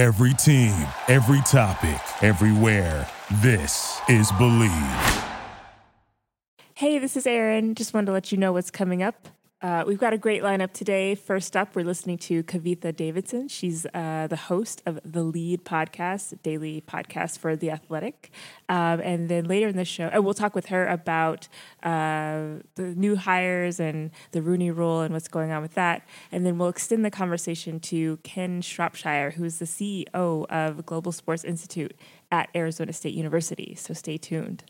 Every team, every topic, everywhere. This is Believe. Hey, this is Erin. Just wanted to let you know what's coming up. Uh, we've got a great lineup today. First up, we're listening to Kavitha Davidson. She's uh, the host of the Lead podcast, daily podcast for The Athletic. Um, and then later in the show, uh, we'll talk with her about uh, the new hires and the Rooney Rule and what's going on with that. And then we'll extend the conversation to Ken Shropshire, who's the CEO of Global Sports Institute at Arizona State University. So stay tuned.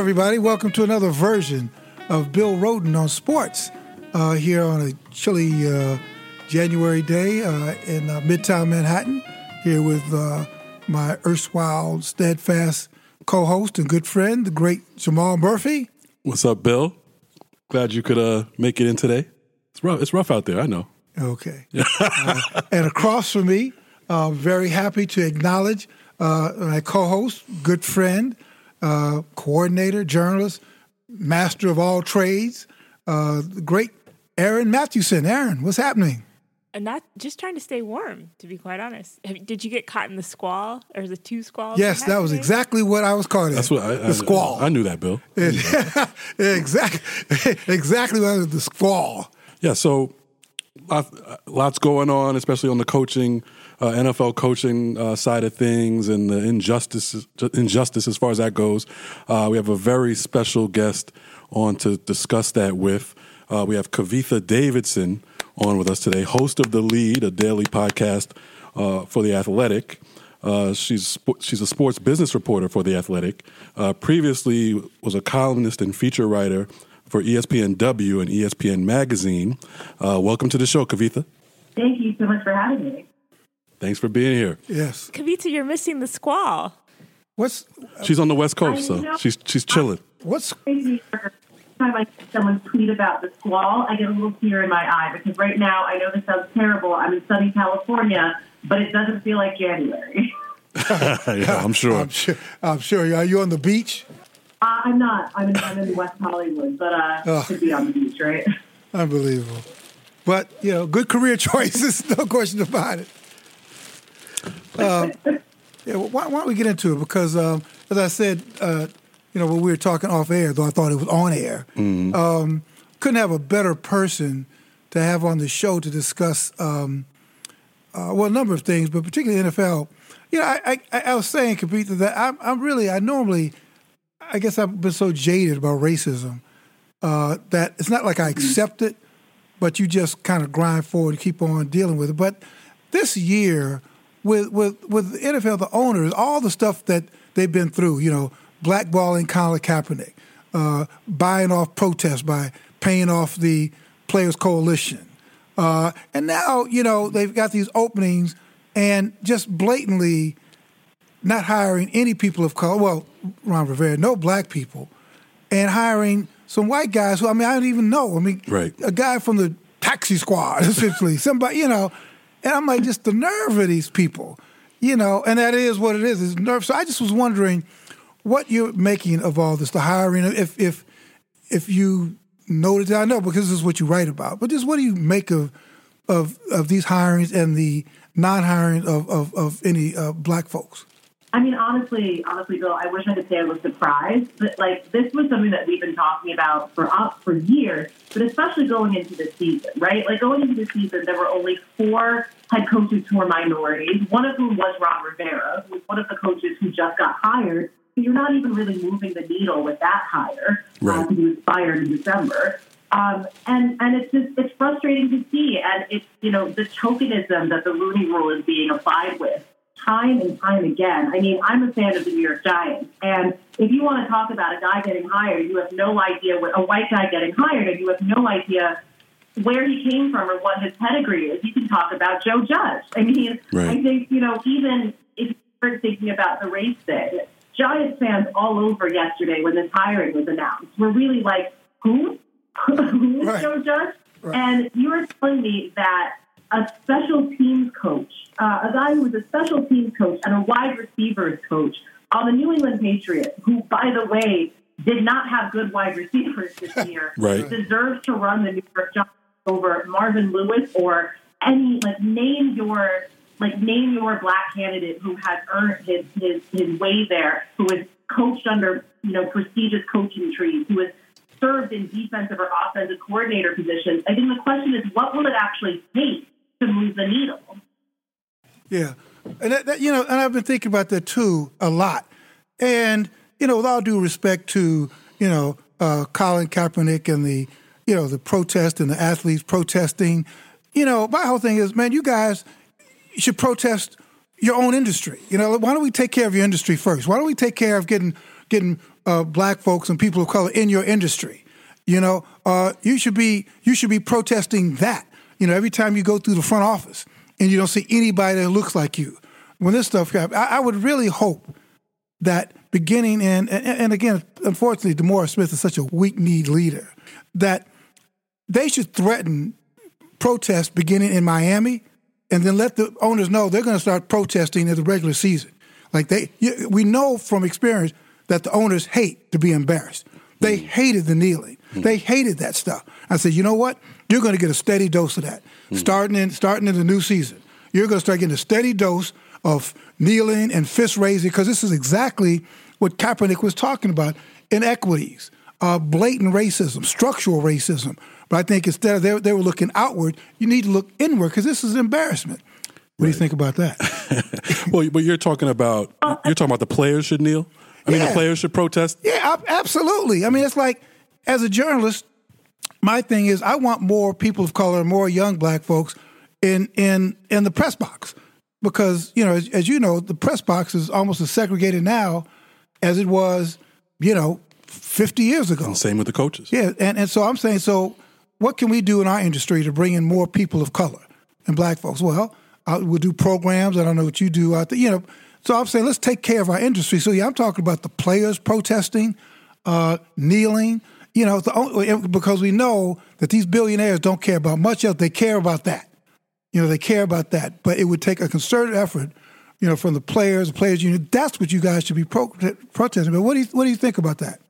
Everybody. Welcome to another version of Bill Rhoden on sports uh, here on a chilly uh, January day uh, in uh, Midtown Manhattan. Here with uh, my erstwhile steadfast co-host and good friend, the great Jamal Murphy. What's up, Bill? Glad you could uh, make it in today. It's rough. It's rough out there. I know. Okay. And across from me, uh, very happy to acknowledge uh, my co-host, good friend, uh, coordinator, journalist, master of all trades, uh, the great Aaron Mathewson. Aaron, what's happening? And not just trying to stay warm, to be quite honest. Did you get caught in the squall or the two squalls? Yes, that was exactly what I was caught in. That's what I, the I, squall. I, knew that, Bill. exactly, exactly what was the squall. Yeah. So, lots going on, especially on the coaching, uh, NFL coaching uh, side of things, and the injustice, injustice as far as that goes. Uh, we have a very special guest on to discuss that with. Uh, we have Kavitha Davidson on with us today, host of the Lead, a daily podcast uh, for the Athletic. Uh, she's she's a sports business reporter for the Athletic. Uh, previously, was a columnist and feature writer for ESPNW and ESPN Magazine. Uh, welcome to the show, Kavitha. Thank you so much for having me. Thanks for being here. Yes. Kavitha, you're missing the squall. What's She's on the West Coast, so know. she's she's chilling. what's Crazy. Every time I see someone tweet about the squall, I get a little tear in my eye because right now I know this sounds terrible. I'm in sunny California, but it doesn't feel like January. yeah, I'm sure. I'm sure. I'm sure. Are you on the beach? Uh, I'm not. I'm in, I'm in West Hollywood, but uh, Oh. could be on the beach, right? Unbelievable. But you know, good career choices, no question about it. Uh, yeah, well, why, why don't we get into it? Because um, as I said, uh, you know, when we were talking off air, though I thought it was on air, um, couldn't have a better person to have on the show to discuss, um, uh, well, a number of things, but particularly NFL. You know, I, I, I was saying, Kavitha, that I'm, I'm really, I normally, I guess I've been so jaded about racism uh, that it's not like I accept it, but you just kind of grind forward and keep on dealing with it. But this year, with with with the NFL, the owners, all the stuff that they've been through, you know, blackballing Colin Kaepernick, uh, buying off protests by paying off the Players Coalition, uh, and now you know they've got these openings and just blatantly not hiring any people of color. Well, Ron Rivera, no black people, and hiring some white guys who I mean I don't even know. I mean, Right. a guy from the taxi squad, essentially, somebody you know, and I'm like, just the nerve of these people, you know, and that is what it is, is nerve. So I just was wondering what you're making of all this, the hiring, if if if you noted I know because this is what you write about, but just what do you make of of of these hirings and the non-hiring of of, of any uh, black folks? I mean, honestly, honestly, Bill, I wish I could say I was surprised, but like this was something that we've been talking about for uh, for years, but especially going into the season, right? Like going into the season, there were only four head coaches who were minorities, one of whom was Ron Rivera, who was one of the coaches who just got hired. So you're not even really moving the needle with that hire Right. uh, who was fired in December. Um, and and it's just it's frustrating to see, and it's you know the tokenism that the Rooney Rule is being applied with time and time again. I mean, I'm a fan of the New York Giants, and if you want to talk about a guy getting hired, you have no idea what a white guy getting hired, and you have no idea where he came from or what his pedigree is. You can talk about Joe Judge. I mean, Right. I think you know even if you're thinking about the race thing, Giants fans all over yesterday when this hiring was announced were really like, who? who is Right. Joe Judge? Right. And you were telling me that a special teams coach, uh, a guy who was a special teams coach and a wide receivers coach on the New England Patriots, who, by the way, did not have good wide receivers this year, right. deserves to run the New York Giants over Marvin Lewis or any like name your like name your black candidate who has earned his his, his way there, who has coached under you know prestigious coaching trees, who has served in defensive or offensive coordinator positions. I think the question is, what will it actually take to move the needle? Yeah, and that, that, you know, and I've been thinking about that too a lot. And you know, with all due respect to you know uh, Colin Kaepernick and the you know the protest and the athletes protesting, you know, my whole thing is, man, you guys should protest your own industry. You know, why don't we take care of your industry first? Why don't we take care of getting getting uh, black folks and people of color in your industry? You know, uh, you should be you should be protesting that. You know, every time you go through the front office and you don't see anybody that looks like you. When this stuff happens, I, I would really hope that beginning in and, and again, unfortunately, DeMaurice Smith is such a weak-kneed leader that they should threaten protests beginning in Miami and then let the owners know they're going to start protesting in the regular season. Like they, we know from experience that the owners hate to be embarrassed. They mm. hated the kneeling. Mm. They hated that stuff. I said, you know what? You're going to get a steady dose of that mm. starting in starting in the new season. You're going to start getting a steady dose of kneeling and fist raising because this is exactly what Kaepernick was talking about: inequities, uh, blatant racism, structural racism, but I think instead of they, they were looking outward, you need to look inward because this is embarrassment. What right. do you think about that? well, but you're talking about you're talking about the players should kneel. I mean, the players should protest. Yeah, absolutely. I mean, it's like as a journalist, my thing is I want more people of color, more young black folks in in in the press box because you know, as, as you know, the press box is almost as segregated now as it was, you know, 50 years ago. And same with the coaches. Yeah, and, and so I'm saying, so what can we do in our industry to bring in more people of color and black folks? Well, I, we'll do programs. I don't know what you do out there. You know, so I'm saying let's take care of our industry. So yeah, I'm talking about the players protesting, uh, kneeling. You know, the, because we know that these billionaires don't care about much else. They care about that. You know, they care about that. But it would take a concerted effort, you know, from the players, the players union. That's what you guys should be pro- protesting. But what do you what do you think about that?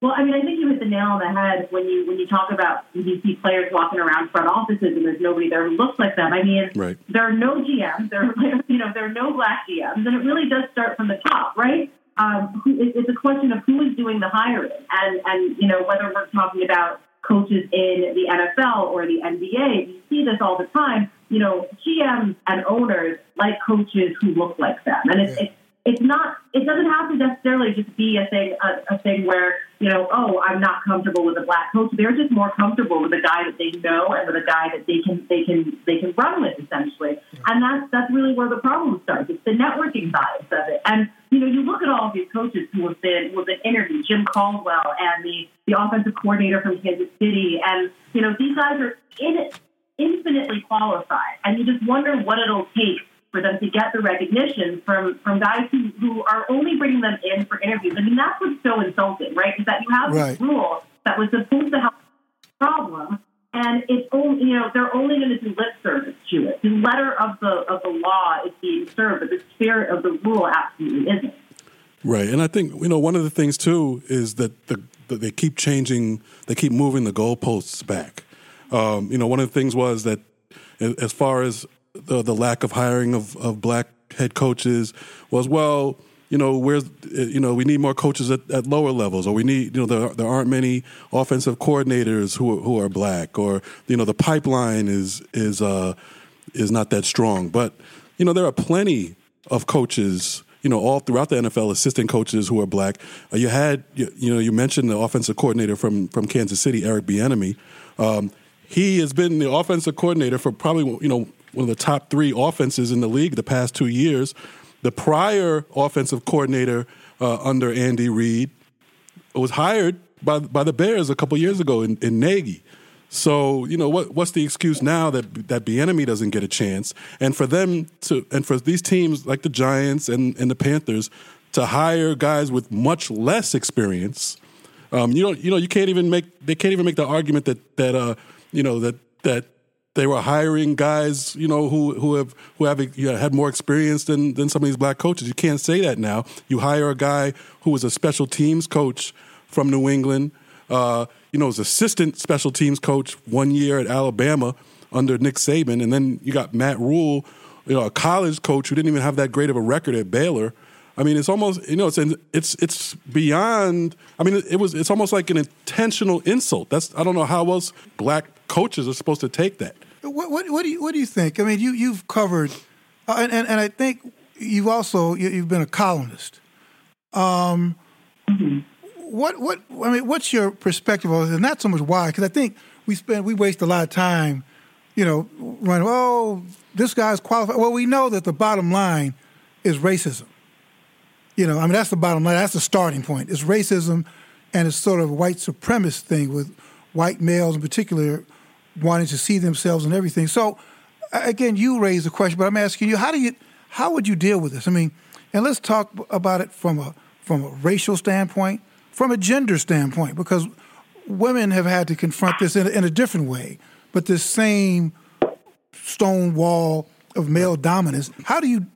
Well, I mean, I think you hit the nail on the head when you when you talk about you see players walking around front offices and there's nobody there who looks like them. I mean, right. there are no GMs, there are you know there are no black GMs, and it really does start from the top, right? Um, who, it's a question of who is doing the hiring, and and you know whether we're talking about coaches in the NFL or the NBA, you see this all the time. You know, GMs and owners like coaches who look like them, and it's, yeah. it's it's not it doesn't have to necessarily just be a thing a, a, thing where you know oh I'm not comfortable with a black coach they're just more comfortable with a guy that they know and with a guy that they can they can they can run with essentially. And that's that's really where the problem starts. It's the networking bias of it. And you know you look at all of these coaches who have been who have been interviewed Jim Caldwell and the the offensive coordinator from Kansas City. And you know these guys are in infinitely qualified. And you just wonder what it'll take for them to get the recognition from from guys who, who are only bringing them in for interviews. I mean, that's what's so insulting, right? Is that you have right. this rule that was supposed to help the problem, and it's only you know they're only going to do lip service to it. The letter of the of the law is being served, but the spirit of the rule absolutely isn't. Right, and I think you know one of the things too is that the that they keep changing, they keep moving the goalposts back. Um, you know, one of the things was that as far as the, the lack of hiring of, of black head coaches was well you know where's you know we need more coaches at, at lower levels or we need you know there, there aren't many offensive coordinators who who are black or you know the pipeline is is uh is not that strong. But you know there are plenty of coaches you know all throughout the NFL assistant coaches who are black. Uh, you had you, you, know you mentioned the offensive coordinator from from Kansas City Eric Bieniemy. Um, he has been the offensive coordinator for probably you know one of the top three offenses in the league the past two years. The prior offensive coordinator uh, under Andy Reid was hired by by the Bears a couple years ago in, in Nagy. So you know what? What's the excuse now that that Bieniemy doesn't get a chance, and for them to, and for these teams like the Giants and, and the Panthers to hire guys with much less experience? Um, you know, you know, you can't even make they can't even make the argument that that uh, you know that that they were hiring guys, you know, who who have who have you know, had more experience than than some of these black coaches. You can't say that now. You hire a guy who was a special teams coach from New England. Uh, you know, was assistant special teams coach one year at Alabama under Nick Saban, and then you got Matt Rhule, you know, a college coach who didn't even have that great of a record at Baylor. I mean, it's almost you know, it's it's it's beyond. I mean, it was it's almost like an intentional insult. That's I don't know how else black coaches are supposed to take that. What what, what do you what do you think? I mean, you you've covered, uh, and, and, and I think you've also you, have been a columnist. Um, mm-hmm. What what I mean, what's your perspective on? And not so much why, because I think we spend we waste a lot of time, you know, running. Oh, this guy's qualified. Well, we know that the bottom line is racism. You know, I mean, that's the bottom line. That's the starting point. It's racism, and it's sort of a white supremacist thing with white males in particular wanting to see themselves and everything. So, again, you raised the question, but I'm asking you, how do you, how would you deal with this? I mean, and let's talk about it from a from a racial standpoint, from a gender standpoint, because women have had to confront this in a, in a different way. But this same stone wall of male dominance, how do you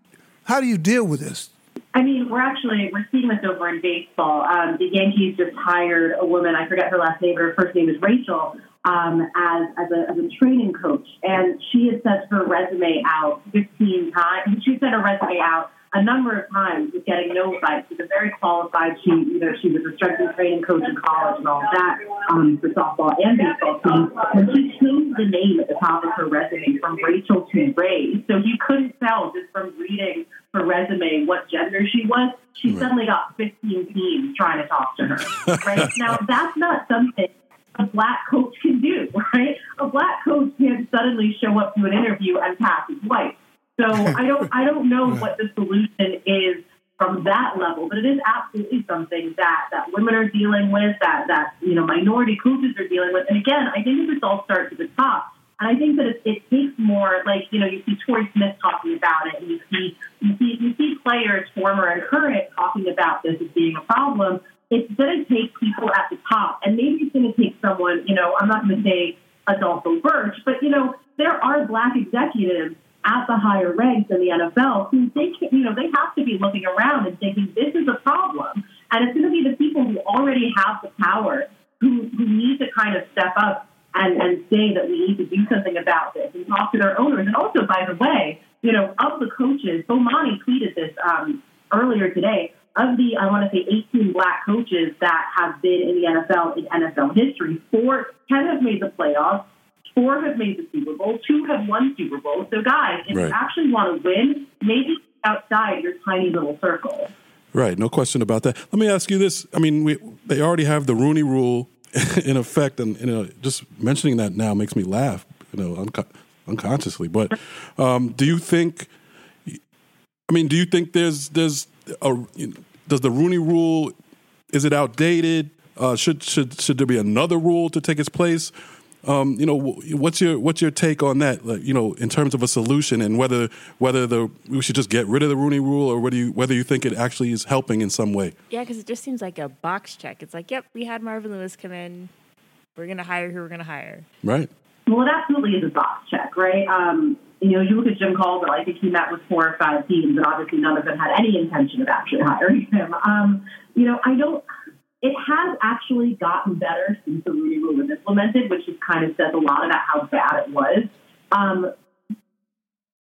how do you deal with this? I mean, we're actually we're seeing this over in baseball. Um, the Yankees just hired a woman. I forget her last name, but her first name is Rachel. Um, as as a, as a training coach, and she had sent her resume out 15 times. She sent her resume out a number of times with getting no bites. She's a very qualified. She, you know, she was a strength and training coach in college and all of that um, for softball and baseball teams. And she changed the name at the top of her resume from Rachel to Ray. So you couldn't tell just from reading her resume what gender she was. She right. suddenly got 15 teams trying to talk to her. Right now, that's not something a black coach can do, right? A black coach can't suddenly show up to an interview and pass as white. So I don't I don't know what the solution is from that level, but it is absolutely something that that women are dealing with, that that you know minority coaches are dealing with. And again, I think this all starts at the top. And I think that it, it takes more, like you know, you see Torrey Smith talking about it, and you see you see you see players, former and current, talking about this as being a problem. It's going to take people at the top, and maybe it's going to take someone. You know, I'm not going to say Adolpho Birch, but you know, there are black executives at the higher ranks in the NFL who they can, you know they have to be looking around and thinking this is a problem, and it's going to be the people who already have the power who, who need to kind of step up and, and say that we need to do something about this and talk to their owners. And also, by the way, you know, of the coaches, Bomani tweeted this um, earlier today. Of the, I want to say, 18 black coaches that have been in the NFL in NFL history, four, 10 have made the playoffs, Four have made the Super Bowl. Two have won Super Bowls. So, guys, if right. you actually want to win, maybe outside your tiny little circle. Right, no question about that. Let me ask you this: I mean, we, they already have the Rooney Rule in effect, and you know, just mentioning that now makes me laugh, you know, unco- unconsciously. But um, do you think? I mean, do you think there's there's a does the Rooney Rule is it outdated? Uh, should should should there be another rule to take its place? Um, you know, what's your what's your take on that? Like, you know, in terms of a solution and whether whether the we should just get rid of the Rooney Rule or whether you whether you think it actually is helping in some way. Yeah, because it just seems like a box check. It's like, yep, we had Marvin Lewis come in. We're going to hire who we're going to hire. Right. Well, it absolutely is a box check, right? Um, you know, you look at Jim Caldwell. I think he met with four or five teams, and obviously none of them had any intention of actually hiring him. Um, you know, I don't it has actually gotten better since the Rooney Rule was implemented, which just kind of says a lot about how bad it was. Um,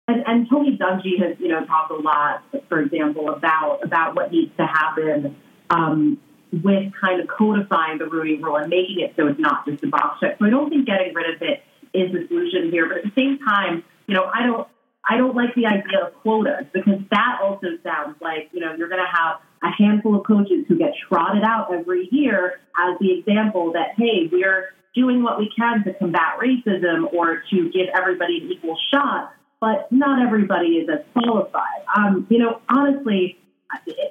and, and Tony Dungy has, you know, talked a lot, for example, about about what needs to happen um, with kind of codifying the Rooney Rule and making it so it's not just a box check. So I don't think getting rid of it is the solution here. But at the same time, you know, I don't I don't like the idea of quotas because that also sounds like, you know, you're going to have a handful of coaches who get trotted out every year as the example that, hey, we're doing what we can to combat racism or to give everybody an equal shot, but not everybody is as qualified. Um, you know, honestly,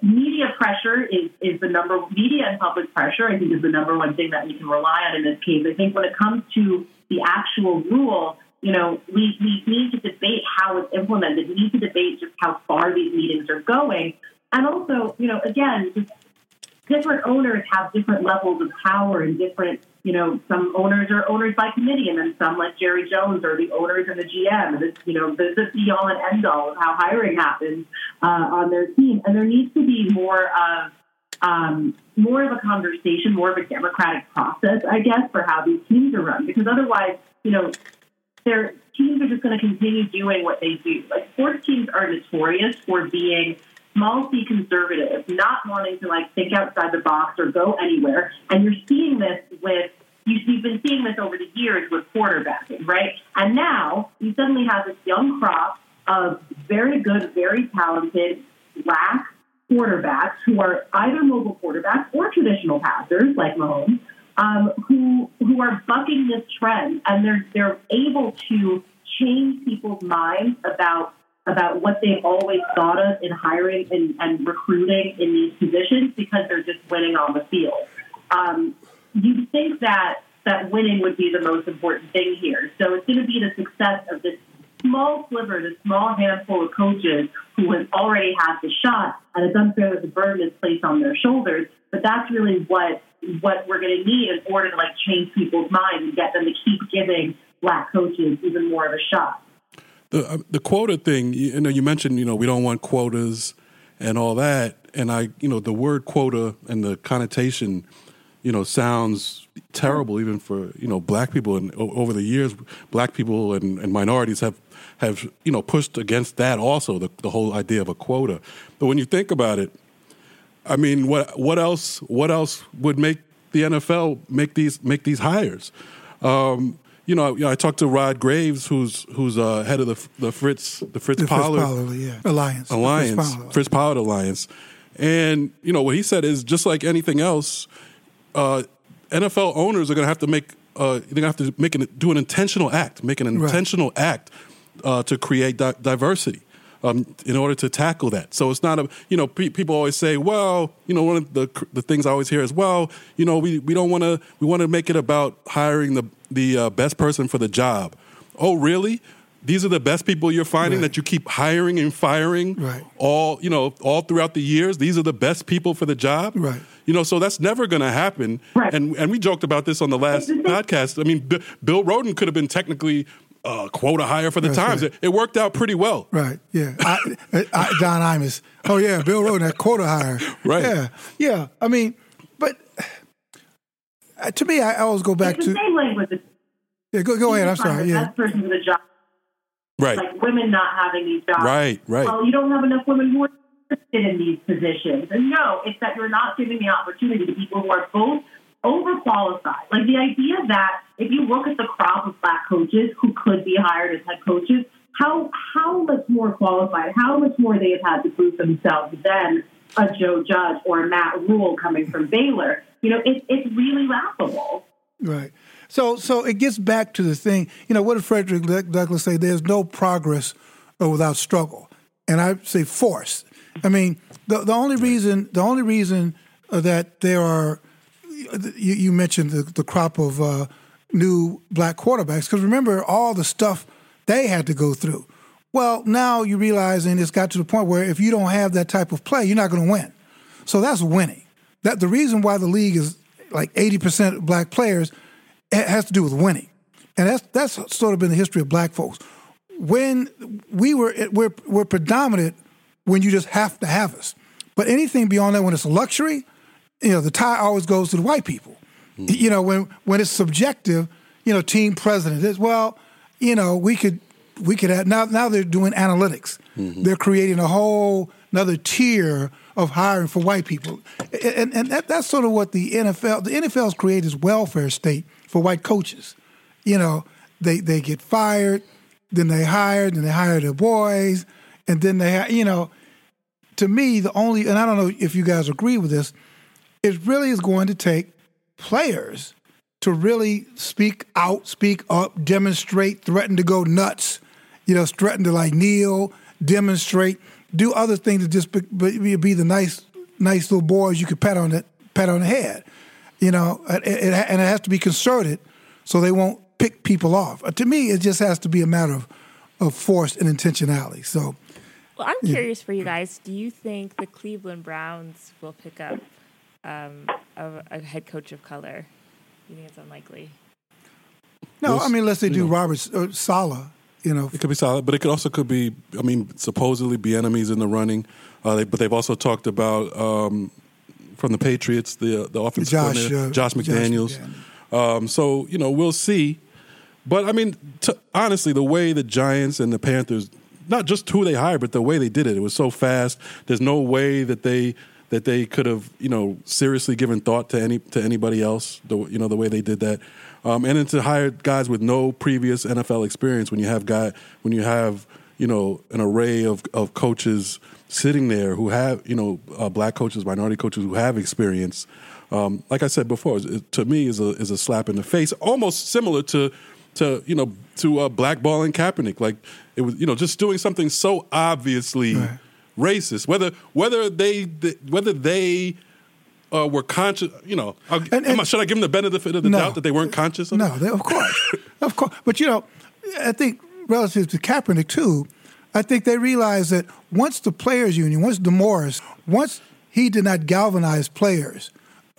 media pressure is, is the number media and public pressure i think is the number one thing that we can rely on in this case i think when it comes to the actual rule you know we, we need to debate how it's implemented we need to debate just how far these meetings are going and also, you know, again, just different owners have different levels of power and different you know, some owners are owners by committee, and then some, like Jerry Jones, are the owners and the GM. And it's, you know, is the all and end all of how hiring happens uh, on their team. And there needs to be more of um, more of a conversation, more of a democratic process, I guess, for how these teams are run. Because otherwise, you know, their teams are just going to continue doing what they do. Like sports teams are notorious for being small c conservative, not wanting to like think outside the box or go anywhere. And you're seeing this with you've been seeing this over the years with quarterbacking, right? And now you suddenly have this young crop of very good, very talented black quarterbacks who are either mobile quarterbacks or traditional passers like Mahomes, um, who who are bucking this trend, and they're they're able to change people's minds about about what they've always thought of in hiring and, and recruiting in these positions because they're just winning on the field. Um, you think that that winning would be the most important thing here. So it's going to be the success of this small sliver, this small handful of coaches who have already had the shot, and it's unfair that the burden is placed on their shoulders. But that's really what what we're going to need in order to like change people's minds and get them to keep giving black coaches even more of a shot. The uh, the quota thing, you know, you mentioned, you know, we don't want quotas and all that, and I, you know, the word quota and the connotation, you know, sounds terrible even for you know black people. And over the years, black people and, and minorities have have you know pushed against that also the the whole idea of a quota. But when you think about it, I mean, what what else what else would make the NFL make these make these hires? Um, you know, I, I talked to Rod Graves, who's who's uh, head of the the Fritz the Fritz The Fritz Pollard Pollard, yeah. Alliance. The Fritz Alliance Pollard. Fritz Pollard Alliance, and you know what he said is just like anything else, uh, NFL owners are going to have to make uh, they're going to have to make an do an intentional act, make an Right. intentional act uh, to create di- diversity. Um, in order to tackle that, so it's not a you know pe- people always say, well, you know one of the the things I always hear is, well, you know we, we don't want to we want to make it about hiring the the uh, best person for the job. Oh, really? These are the best people you're finding Right. that you keep hiring and firing Right. all you know all throughout the years. These are the best people for the job. Right. You know, so that's never going to happen. Right. And and we joked about this on the last It's the thing- podcast. I mean, B- Bill Rhoden could have been technically a quota hire for the That's Times. right. It, it worked out pretty well. Right. Yeah. I, I, Don Imus. Oh yeah, Bill Rhoden, that quota hire. Right. Yeah. Yeah. I mean, but uh, to me, I always go back It's the to. same language. It's Yeah. Go, go ahead. I'm find sorry. The Yeah. best person for the job, Right. like women not having these jobs. Right. Right. Well, you don't have enough women who are interested in these positions. And no, it's that you're not giving the opportunity to people who are both overqualified. Like the idea that if you look at the crop of black coaches who could be hired as head coaches, how how much more qualified, how much more they have had to prove themselves than a Joe Judge or a Matt Rhule coming from Baylor. You know, it, it's really laughable. Right. So, so it gets back to the thing. You know, what did Frederick Douglass say? There's no progress without struggle, and I say force. I mean, the the only reason the only reason that there are you, you mentioned the, the crop of uh, new black quarterbacks because remember all the stuff they had to go through. Well, now you realizing it's got to the point where if you don't have that type of play, you're not going to win. So that's winning. That the reason why the league is like 80% black players it has to do with winning, and that's that's sort of been the history of black folks. When we were we're we're predominant when you just have to have us, but anything beyond that, when it's a luxury, you know, the tie always goes to the white people. Hmm. You know, when when it's subjective, you know, team president is well, you know, we could we could have now now they're doing analytics. Mm-hmm. They're creating a whole another tier of hiring for white people, and and that, that's sort of what the NFL the NFL's created this welfare state for white coaches. You know, they they get fired, then they hired, then they hire their boys, and then they you know. To me, the only and I don't know if you guys agree with this, it really is going to take players to really speak out, speak up, demonstrate, threaten to go nuts, you know, threaten to like kneel, demonstrate, do other things to just be, be, be the nice, nice little boys you could pat on the pat on the head, you know, it, it, and it has to be concerted so they won't pick people off. Uh, to me, it just has to be a matter of of force and intentionality. So. Well, I'm curious for you guys. Do you think the Cleveland Browns will pick up um, a, a head coach of color? You think it's unlikely? No, I mean unless they you do know. Robert uh, Saleh, you know. It could be solid, but it could also could be. I mean, supposedly Bieniemy's in the running, uh, they, but they've also talked about um, from the Patriots the the offensive Josh, coordinator, uh, Josh Josh McDaniels. Um, so you know we'll see, but I mean t- honestly, the way the Giants and the Panthers, not just who they hired, but the way they did it, it was so fast. There's no way that they that they could have you know seriously given thought to any to anybody else. The you know the way they did that, um, and then to hire guys with no previous NFL experience when you have guy when you have you know an array of of coaches sitting there who have you know uh, black coaches, minority coaches who have experience. Um, like I said before, it, to me is a is a slap in the face, almost similar to to you know to uh, blackballing Kaepernick. Like it was you know just doing something so obviously Right. Racist. Whether whether they whether they uh, were conscious, you know, And- and- I- should I give them the benefit of the No. doubt that they weren't conscious? Of No, it? they, of course, of course. But you know, I think relative to Kaepernick too, I think they realized that once the players' union, once DeMaurice, once he did not galvanize players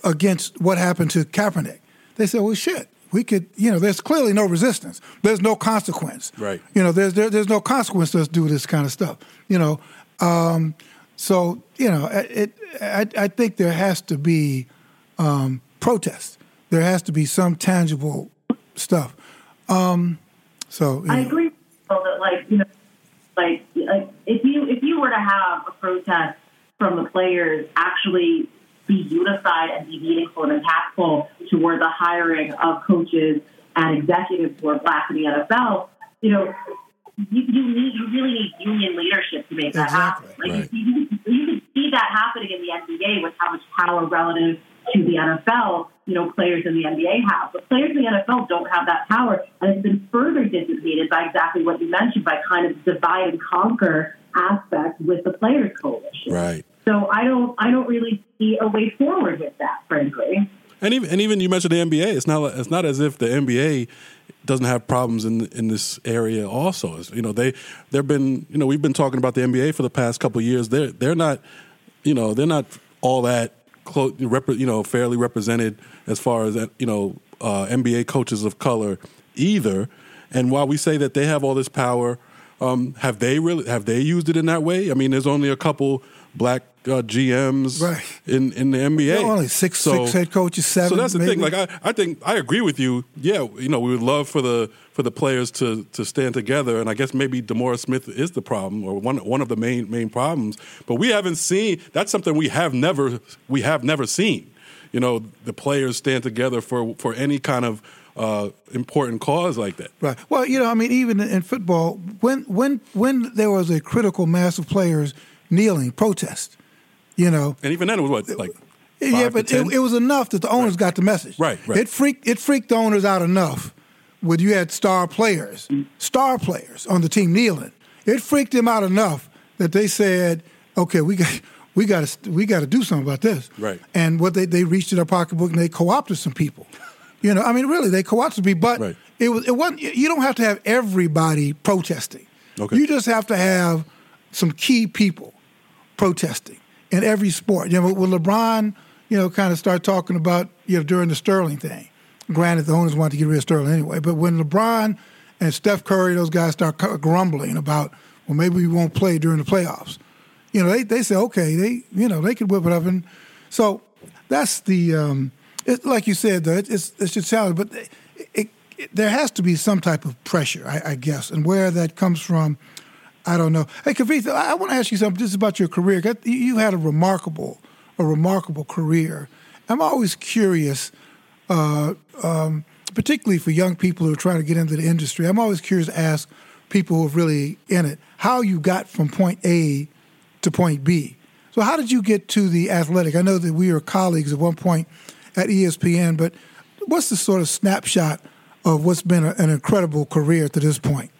against what happened to Kaepernick, they said, "Well, shit." We could, you know, there's clearly no resistance. There's no consequence. Right. You know, there's there, there's no consequence to us do this kind of stuff. You know, um, so you know, it, I, I think there has to be um, protest. There has to be some tangible stuff. Um, so I know, agree that like you know like like if you if you were to have a protest from the players actually be unified and be meaningful and impactful toward the hiring of coaches and executives who are black in the NFL, you know, you, you need you really need union leadership to make that Exactly. happen. Like Right. you, you, you can see that happening in the NBA with how much power relative to the NFL, you know, players in the NBA have. But players in the NFL don't have that power, and it's been further dissipated by exactly what you mentioned, by kind of divide and conquer aspect with the players coalition. Right. So I don't, I don't really see a way forward with that, frankly. And even and even you mentioned the NBA. It's not it's not as if the NBA doesn't have problems in in this area. Also, you know they they've been you know we've been talking about the NBA for the past couple years. They're they're not you know they're not all that close, you know fairly represented as far as you know uh, NBA coaches of color either. And while we say that they have all this power, um, have they really have they used it in that way? I mean, there's only a couple black uh, GMs Right. in in the NBA. There are only six- six head coaches, seven, So that's the thing. Like I, I think I agree with you. Yeah, you know, we would love for the for the players to to stand together, and I guess maybe DeMaurice Smith is the problem or one one of the main main problems. But we haven't seen that's something we have never we have never seen. You know, the players stand together for for any kind of uh, important cause like that. Right. Well, you know, I mean, even in football, when when when there was a critical mass of players kneeling, protest, you know, And even then, it was what like yeah, but 10? it, it was enough that the owners got the message. Right, right. It freaked it freaked the owners out enough when you had star players, star players on the team kneeling. It freaked them out enough that they said, "Okay, we got." We got to we got to do something about this, Right. And what they they reached in their pocketbook and they co-opted some people, you know. I mean, really, they co-opted people, but Right. it was it wasn't. You don't have to have everybody protesting. Okay. You just have to have some key people protesting in every sport. You know, when LeBron, you know, kind of start talking about, you know, during the Sterling thing. Granted, the owners wanted to get rid of Sterling anyway, but when LeBron and Steph Curry, those guys start grumbling about, well, maybe we won't play during the playoffs. You know, they, they say, okay, they, you know, they could whip it up. And so that's the, um, it, like you said, though, it, it's, it's just challenge, but it, it, there has to be some type of pressure, I, I guess, and where that comes from, I don't know. Hey, Kavitha, I, I want to ask you something just about your career. You- had a remarkable, a remarkable career. I'm always curious, uh, um, particularly for young people who are trying to get into the industry. I'm always curious to ask people who are really in it how you got from point A to point B. So, how did you get to the athletic? I know that we were colleagues at one point at ESPN, but what's the sort of snapshot of what's been a, an incredible career to this point?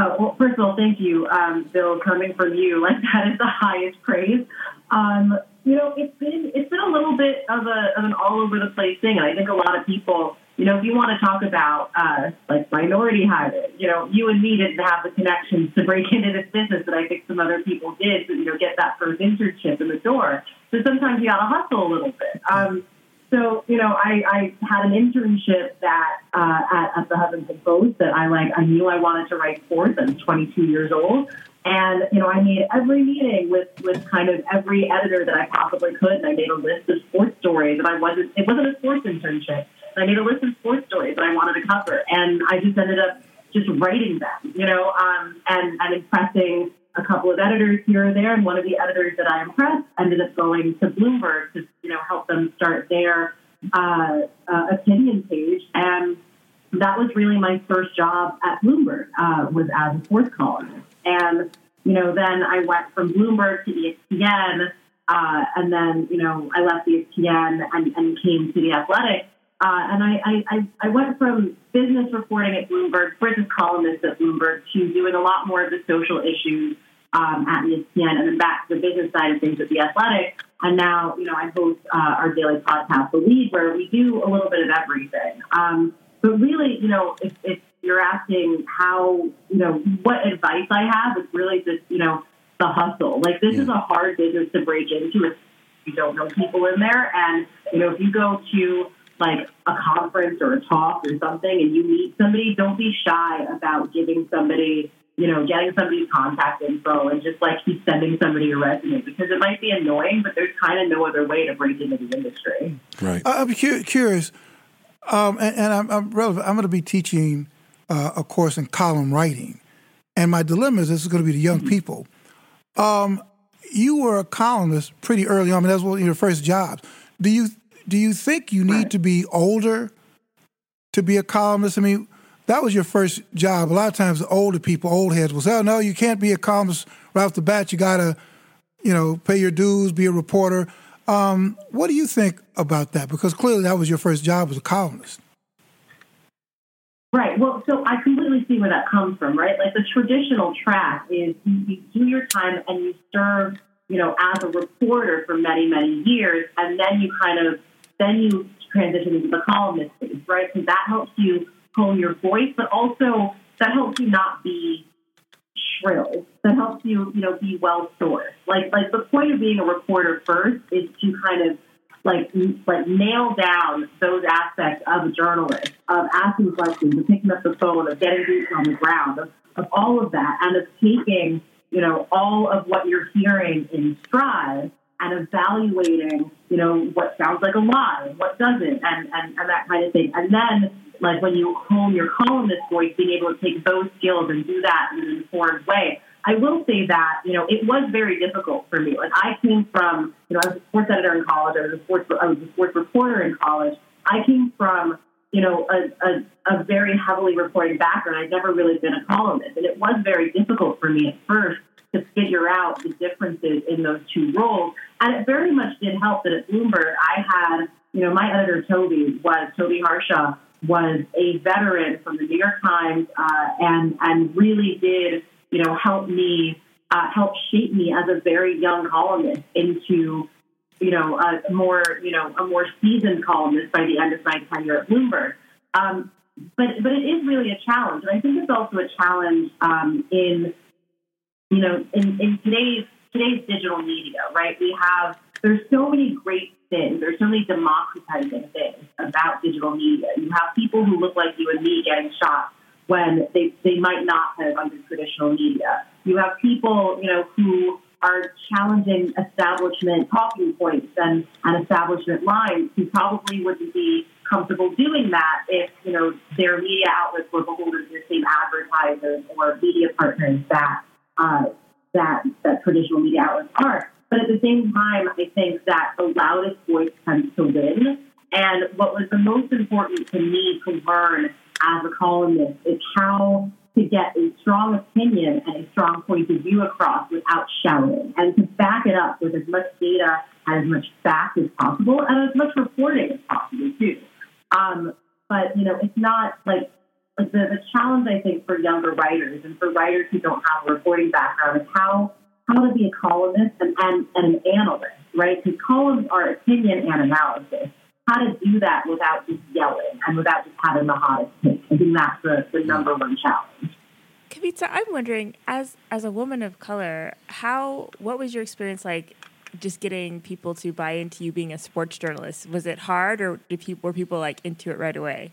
Oh, well, first of all, thank you, um, Bill. Coming from you, like that is the highest praise. Um, you know, it's been it's been a little bit of, a, of an all over the place thing, and I think a lot of people, you know, if you want to talk about uh, like minority hiring, you know, you and me didn't have the connections to break into this business that I think some other people did to you know get that first internship in the door. So sometimes you got to hustle a little bit. Um, so you know, I, I had an internship that uh, at, at the Huffington Post that I like. I knew I wanted to write sports. I was 22 years old, and you know, I made every meeting with with kind of every editor that I possibly could, and I made a list of sports stories. And I wasn't it wasn't a sports internship. I made a list of sports stories that I wanted to cover, and I just ended up just writing them, you know, um, and and impressing a couple of editors here or there, and one of the editors that I impressed ended up going to Bloomberg to you know help them start their uh, uh, opinion page, and that was really my first job at Bloomberg uh, was as a sports columnist, and you know then I went from Bloomberg to ESPN, uh, and then you know I left ESPN and, and came to the Athletic. Uh, and I, I, I went from business reporting at Bloomberg, business columnist at Bloomberg, to doing a lot more of the social issues um, at ESPN, and then back to the business side of things at The Athletic. And now, you know, I host uh, our daily podcast, The Lead, where we do a little bit of everything. Um, but really, you know, if, if you're asking how, you know, what advice I have, it's really just, you know, the hustle. Like, this yeah. is a hard business to break into if you don't know people in there. And, you know, if you go to, like a conference or a talk or something and you meet somebody, don't be shy about giving somebody, you know, getting somebody's contact info and just like keep sending somebody your resume because it might be annoying, but there's kind of no other way to break into the industry. Right. I'm curious, um, and, and, I'm, I'm, relevant. I'm going to be teaching uh, a course in column writing, and my dilemma is this is going to be the young mm-hmm. people. Um, you were a columnist pretty early on. I mean, that's one of your first jobs. Do you do you think you need right. to be older to be a columnist? I mean, that was your first job. A lot of times, the older people, old heads, will say, "Oh no, you can't be a columnist right off the bat. You got to, you know, pay your dues, be a reporter." Um, what do you think about that? Because clearly, that was your first job as a columnist. Right. Well, so I completely see where that comes from, right? Like the traditional track is you, you do your time and you serve, you know, as a reporter for many, many years, and then you kind of then you transition into the columnist phase, right? So that helps you hone your voice, but also that helps you not be shrill. That helps you, you know, be well sourced. Like, like the point of being a reporter first is to kind of like like nail down those aspects of a journalist, of asking questions, of picking up the phone, of getting boots on the ground, of, of all of that, and of taking you know all of what you're hearing in stride and evaluating, you know, what sounds like a lie and what doesn't, and, and, and that kind of thing. And then, like, when you hone your columnist voice, being able to take those skills and do that in an informed way. I will say that, you know, it was very difficult for me. Like, I came from, you know, I was a sports editor in college, I was a sports, I was a sports reporter in college. I came from, you know, a, a, a very heavily reporting background. I'd never really been a columnist, and it was very difficult for me at first to figure out the differences in those two roles. And it very much did help that at Bloomberg, I had, you know, my editor, Toby, was, Toby Harshaw, was a veteran from the New York Times uh, and, and really did, you know, help me, uh, help shape me as a very young columnist into, you know, a more, you know, a more seasoned columnist by the end of my tenure at Bloomberg. Um, but, but it is really a challenge. And I think it's also a challenge um, in you know, in, in today's today's digital media, right? We have there's so many great things. There's so many democratizing things about digital media. You have people who look like you and me getting shot when they, they might not have under traditional media. You have people, you know, who are challenging establishment talking points and, and establishment lines who probably wouldn't be comfortable doing that if, you know, their media outlets were beholden to the same advertisers or media partners that uh, that that traditional media outlets are. But at the same time, I think that the loudest voice tends to win. And what was the most important to me to learn as a columnist is how to get a strong opinion and a strong point of view across without shouting, and to back it up with as much data and as much fact as possible, and as much reporting as possible too. Um, but you know, it's not like like the, the challenge I think for younger writers and for writers who don't have a reporting background is how how to be a columnist and, and, and an analyst, right? Because columns are opinion and analysis. How to do that without just yelling and without just having the hottest take. I think that's the, the number one challenge. Kavitha, I'm wondering, as as a woman of color, how what was your experience like just getting people to buy into you being a sports journalist? Was it hard, or people, were people like into it right away?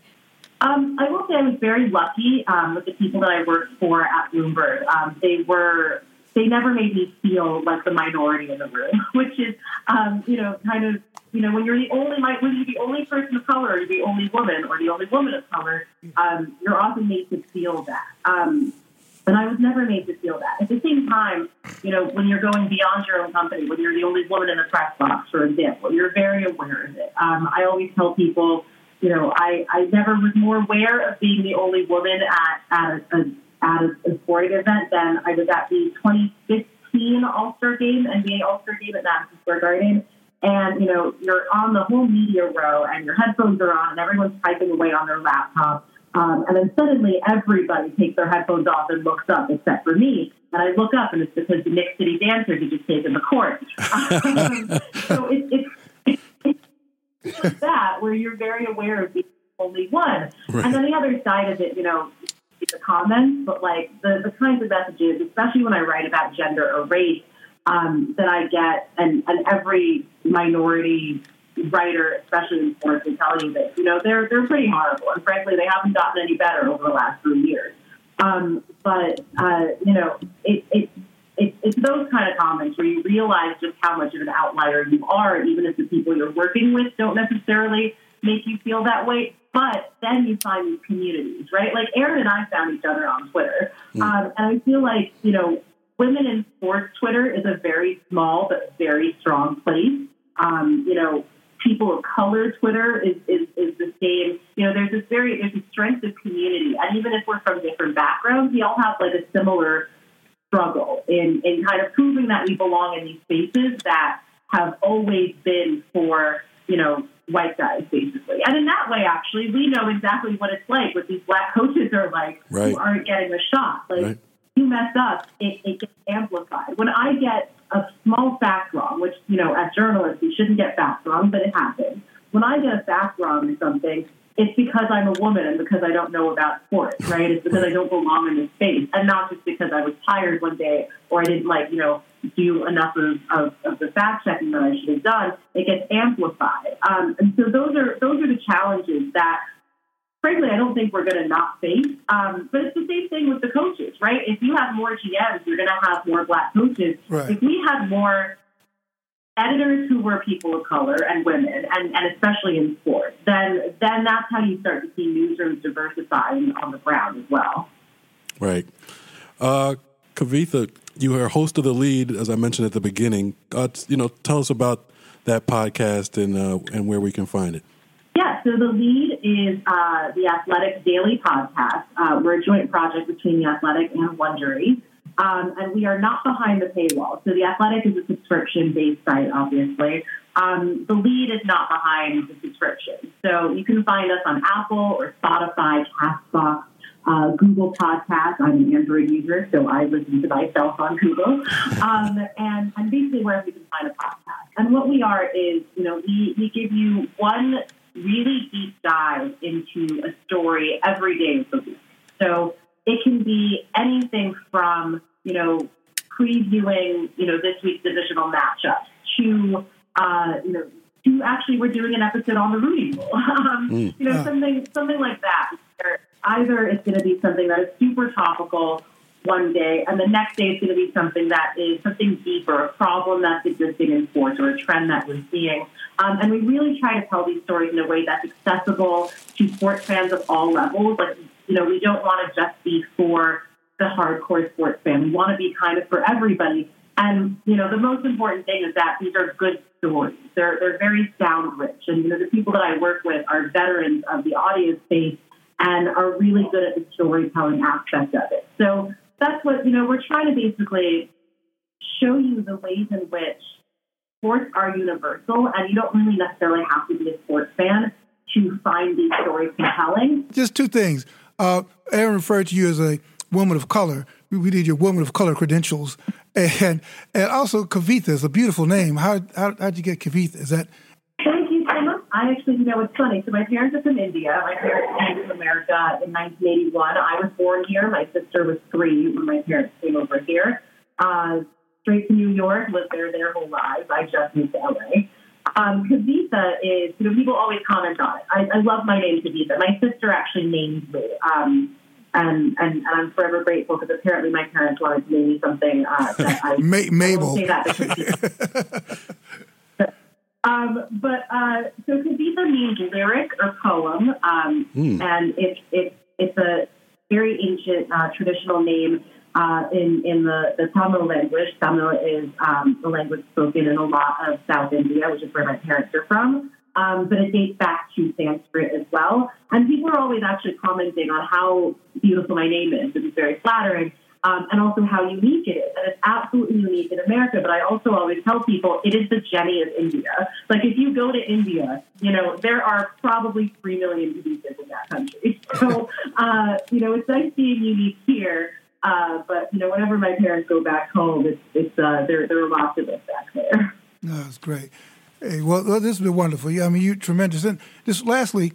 Um, I will say I was very lucky um, with the people that I worked for at Bloomberg. Um, they were they never made me feel like the minority in the room, which is um, you know kind of you know when you're the only when you're the only person of color, or the only woman, or the only woman of color, um, you're often made to feel that. Um, and I was never made to feel that. At the same time, you know, when you're going beyond your own company, when you're the only woman in a press box, for example, you're very aware of it. Um, I always tell people you know, I, I never was more aware of being the only woman at, at a, at a, sporting event than I was at the 2015 All Star Game, NBA All Star Game at Madison Square Garden. And you know, you're on the whole media row, and your headphones are on, and everyone's typing away on their laptop. Um, and then suddenly, everybody takes their headphones off and looks up, except for me. And I look up, and it's because the Knick City Dancers have just taken the court. Um, so it, it's like that where you're very aware of being only one. Right. And then the other side of it, you know, the comments, but like the, the kinds of messages, especially when I write about gender or race, um, that I get, and, and every minority writer, especially in sports, is telling you this. You know, they're they're pretty horrible, and frankly, they haven't gotten any better over the last three years. Um, but uh, you know, it, it it's, those kind of comments where you realize just how much of an outlier you are, even if the people you're working with don't necessarily make you feel that way. But then you find these communities, right? Like Aaron and I found each other on Twitter. Mm. Um, and I feel like, you know, women in sports Twitter is a very small but very strong place. Um, you know, people of color Twitter is, is, is the same. You know, there's this very, there's a strength of community. And even if we're from different backgrounds, we all have like a similar struggle in, in kind of proving that we belong in these spaces that have always been for, you know, white guys, basically. And in that way, actually, we know exactly what it's like, what these black coaches are like right. who aren't getting the shot. Like, right. you mess up, it, it gets amplified. When I get a small fact wrong, which, you know, as journalists, we shouldn't get facts wrong, but it happens. When I get a fact wrong or something, it's because I'm a woman and because I don't know about sports, right? It's because I don't belong in this space, and not just because I was tired one day or I didn't like, you know, do enough of, of, of the fact checking that I should have done. It gets amplified, um, and so those are those are the challenges that. Frankly, I don't think we're going to not face. Um, but it's the same thing with the coaches, right? If you have more GMs, you're going to have more black coaches. Right. If we had more editors who were people of color and women, and, and especially in sports, then then that's how you start to see newsrooms diversifying on the ground as well. Right. Uh, Kavitha, you are host of the lead, as I mentioned at the beginning. Uh, you know, tell us about that podcast and uh, and where we can find it. Yeah, so the lead is uh, the Athletic Daily Podcast. Uh, we're a joint project between the Athletic and Wondery. Um, and we are not behind the paywall. So the Athletic is a subscription-based site, obviously. Um, the lead is not behind the subscription. So you can find us on Apple or Spotify, Castbox, uh, Google Podcasts. I'm an Android user, so I listen to myself on Google. Um, and, and basically wherever you can find a podcast. And what we are is, you know, we, we give you one really deep dive into a story every day of the week. So it can be anything from, you know, previewing, you know, this week's divisional matchup to, uh, you know, to actually we're doing an episode on the Rooney Rule. um, mm. You know, something something like that. Either it's going to be something that is super topical one day, and the next day it's going to be something that is something deeper, a problem that's existing in sports or a trend that we're seeing. Um, and we really try to tell these stories in a way that's accessible to sports fans of all levels. Like you know, we don't want to just be for the hardcore sports fan. We want to be kind of for everybody. And, you know, the most important thing is that these are good stories. They're, they're very sound rich. And, you know, the people that I work with are veterans of the audio space and are really good at the storytelling aspect of it. So that's what, you know, we're trying to basically show you the ways in which sports are universal and you don't really necessarily have to be a sports fan to find these stories compelling. Just two things. Uh, Aaron referred to you as a woman of color. We, we need your woman of color credentials, and and also Kavitha is a beautiful name. How how how'd you get Kavitha? Is that? Thank you so much. I actually, you know, it's funny. So my parents are from India. My parents came to America in 1981. I was born here. My sister was three when my parents came over here. Uh, straight to New York, lived there their whole lives. I just moved to LA. Um, Kavitha is, you know, people always comment on it. I, I love my name, Kavitha. My sister actually named me. Um, and, and, and I'm forever grateful because apparently my parents wanted to name me something uh, that I, Ma- Mabel. I say that um, but uh, so Kavitha means lyric or poem, um, and it's it's it's a very ancient uh, traditional name uh, in in the, the Tamil language. Tamil is um, the language spoken in a lot of South India, which is where my parents are from. Um, but it dates back to Sanskrit as well. And people are always actually commenting on how beautiful my name is. It is very flattering. Um, and also how unique it is. And it's absolutely unique in America. But I also always tell people it is the Jenny of India. Like if you go to India, you know, there are probably 3 million Kavithas in that country. So, uh, you know, it's nice being unique here. Uh, but, you know, whenever my parents go back home, it's, it's uh, there, are lots of us back there. No, that's great. Hey, well, well, this has been wonderful. Yeah, I mean, you tremendous. And just lastly,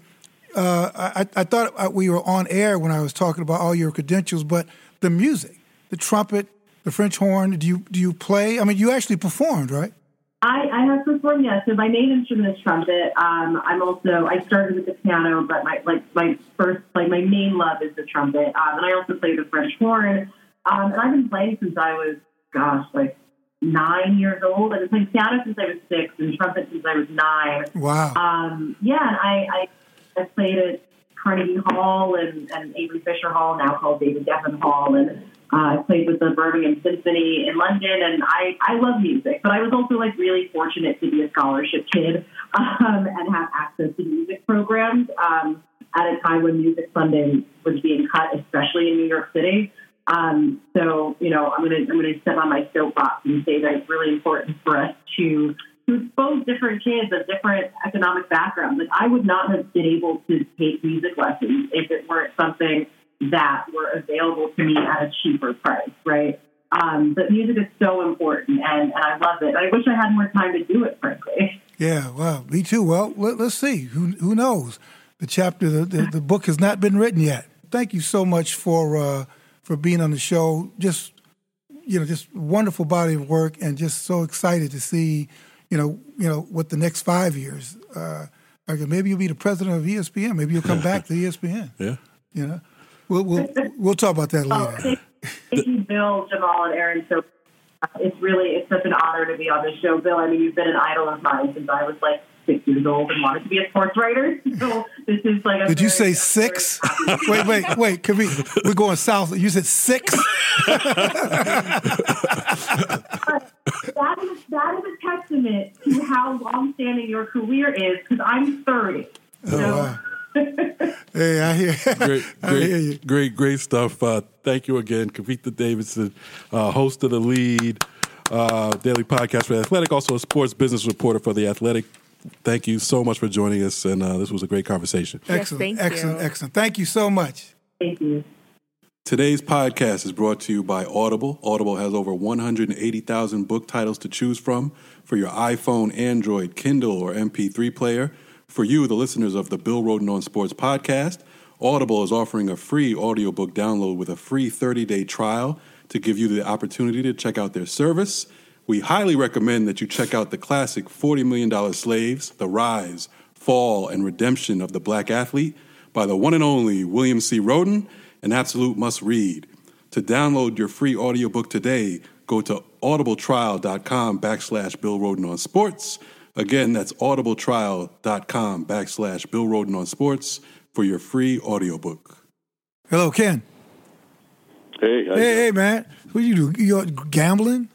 uh, I, I thought uh, we were on air when I was talking about all your credentials, but the music, the trumpet, the French horn. Do you do you play? I mean, you actually performed, right? I, I have performed, yes. So my main instrument is trumpet. Um, I'm also I started with the piano, but my like my first like my main love is the trumpet, um, and I also play the French horn. Um, and I've been playing since I was gosh like nine years old. I've been playing piano since I was six, and trumpet since I was nine. Wow. Um, yeah, and I, I I played at Carnegie Hall and, and Avery Fisher Hall, now called David Geffen Hall, and uh, I played with the Birmingham Symphony in London. And I I love music, but I was also like really fortunate to be a scholarship kid um, and have access to music programs um, at a time when music funding was being cut, especially in New York City. Um, so, you know, I'm going to I'm to step on my soapbox and say that it's really important for us to to expose different kids of different economic backgrounds. Like, I would not have been able to take music lessons if it weren't something that were available to me at a cheaper price, right? Um, but music is so important, and, and I love it. I wish I had more time to do it, frankly. Yeah, well, me too. Well, let, us see. Who who knows? The chapter, the, the, the book has not been written yet. Thank you so much for uh, for being on the show. Just you know, just wonderful body of work, and just so excited to see you know you know what the next five years. Uh, maybe you'll be the president of ESPN. Maybe you'll come back to ESPN. Yeah. You know, we'll we'll we'll talk about that Oh, later. thank, thank you, Bill, Jamal, and Aaron. So uh, it's really it's such an honor to be on this show, Bill. I mean, you've been an idol of mine since I was like six years old and wanted to be a sports writer. So this is like. A Did you say six? wait, wait, wait. Can we? We're going south. You said six. That is that is a testament to how long-standing your career is. Because I'm 30. So, Oh, wow. Hey, I hear. Great, I hear great, you. great, great stuff. Uh, thank you again, Kavitha Davidson, uh, host of the Lead uh, Daily Podcast for the Athletic, also a sports business reporter for the Athletic. Thank you so much for joining us, and uh, this was a great conversation. Excellent, thank excellent, you. excellent. Thank you so much. Thank you. Today's podcast is brought to you by Audible. Audible has over 180,000 book titles to choose from for your iPhone, Android, Kindle, or MP3 player. For you, the listeners of the Bill Rhoden on Sports podcast, Audible is offering a free audiobook download with a free 30 day trial to give you the opportunity to check out their service. We highly recommend that you check out the classic $40 Million Slaves, The Rise, Fall, and Redemption of the Black Athlete by the one and only William C. Rhoden, an absolute must read. To download your free audiobook today, go to audibletrial.com backslash Bill Rhoden on sports. Again, that's audibletrial.com backslash Bill Rhoden on sports for your free audiobook. Hello, Ken. Hey, how you Hey, hey, man. What you do? You out gambling?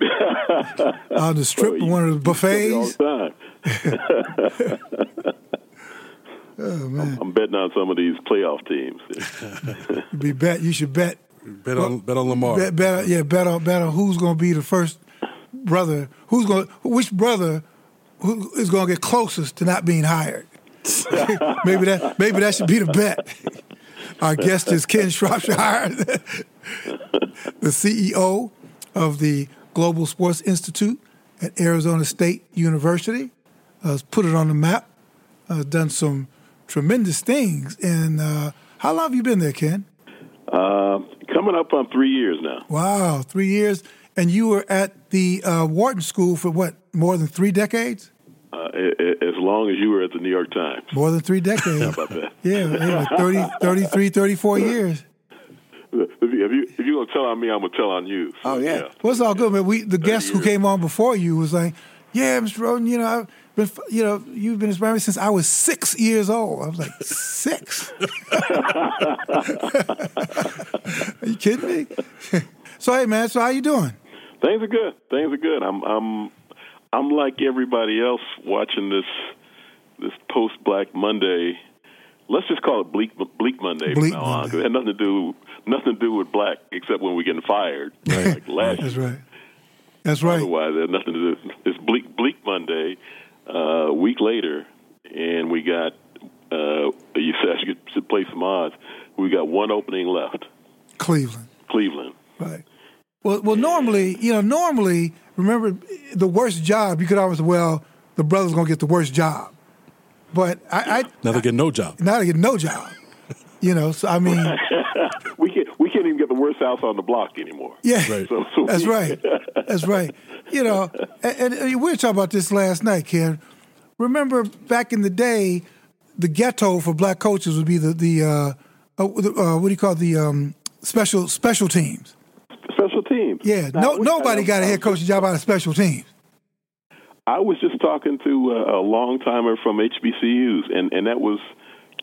On the strip, Well, you- one of the all buffets. the time. Oh man, I'm betting on some of these playoff teams. you be bet. You should bet. Bet on, bet on Lamar. Bet, bet. Yeah, bet on bet on who's going to be the first brother. Who's going? Which brother who is going to get closest to not being hired? maybe that. Maybe that should be the bet. Our guest is Ken Shropshire, the CEO of the Global Sports Institute at Arizona State University. Uh, has put it on the map. Uh, done some tremendous things. And uh, how long have you been there, Ken? Uh, coming up on three years now. Wow, three years. and you were at the uh, Wharton School for what more than three decades. Uh, as long as you were at the New York Times. More than three decades. How about that? Yeah, yeah 30, 33, 34 years. If you, if you if you're gonna tell on me, I'm gonna tell on you. So, Oh, yeah. Well, it's all good, man. We the guest who came on before you was like, "Yeah, Mr. Rhoden, you know, I've been, you know, you've been inspiring me since I was six years old." I was like, six? Are you kidding me? so, hey, man, so how you doing? Things are good. Things are good. I'm I'm I'm like everybody else watching this this post Black Monday. Let's just call it Bleak Bleak Monday Bleak from now on Monday. it had nothing to do nothing to do with black except when we're getting fired. Like last That's right. That's right. Otherwise, it had nothing to do. It's Bleak Bleak Monday. Uh, a week later, and we got. Uh, you said I should, should play some odds. We got one opening left. Cleveland. Cleveland. Right. Well, well, normally, you know, normally, remember the worst job you could always say, well, the brother's gonna get the worst job, but I, I Now they get no job. now they get no job. You know, so I mean, We can't. We can't even get the worst house on the block anymore. yeah, Right. So, so that's we- right, that's right. You know, and, and we were talking about this last night, Ken. Remember back in the day, the ghetto for black coaches would be the the uh, uh, the, uh, what do you call it? the um, special special teams. Teams. Yeah, Now, no nobody got a head coaching job out of special teams. I was just talking to a, a long timer from HBCUs, and and that was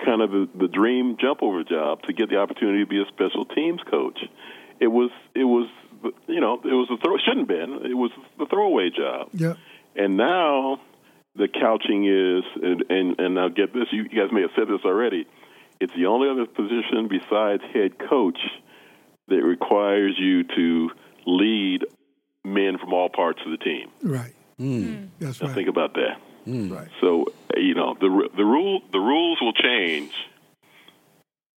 kind of the, the dream jump over job to get the opportunity to be a special teams coach. It was it was you know it was a throw shouldn't have been it was the throwaway job. Yeah. And now the couching is, and, and, and now get this, you guys may have said this already, it's the only other position besides head coach that requires you to lead men from all parts of the team. Right. Mm. Mm. That's Now right. think about that. Mm. Right. So you know the the rule the rules will change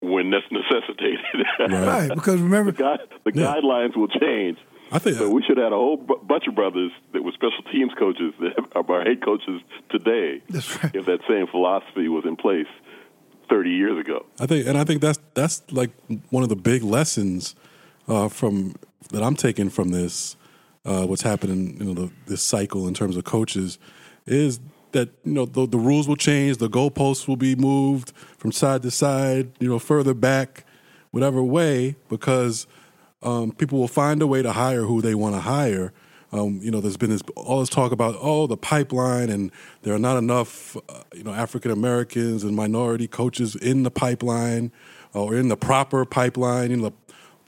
when that's necessitated. Right, because remember, the, guide, the Yeah. guidelines will change. I think So we should have a whole bu- bunch of brothers that were special teams coaches that are our head coaches today. That's right. If that same philosophy was in place 30 years ago. I think, and I think that's that's like one of the big lessons uh, from that I'm taking from this. Uh, what's happening, you know, the, this cycle in terms of coaches is that you know the, the rules will change, the goalposts will be moved from side to side, you know, further back, whatever way, because um, people will find a way to hire who they want to hire. Um, you know, there's been this all this talk about oh the pipeline, and there are not enough uh, you know African Americans and minority coaches in the pipeline or in the proper pipeline. You know,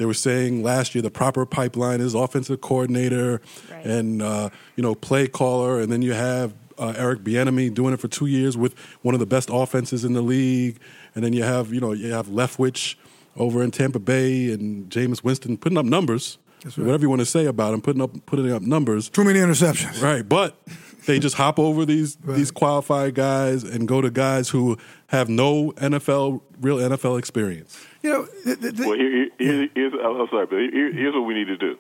they were saying last year the proper pipeline is offensive coordinator Right. and uh, you know play caller, and then you have uh, Eric Bieniemy doing it for two years with one of the best offenses in the league, and then you have you know you have Leftwich over in Tampa Bay and Jameis Winston putting up numbers. That's right. Whatever you want to say about him, putting up putting up numbers, too many interceptions. right? But they just hop over these Right. these qualified guys and go to guys who have no NFL real NFL experience. You know, the, the, Well, here, here, here's, I'm sorry, but here, here's what we need to do.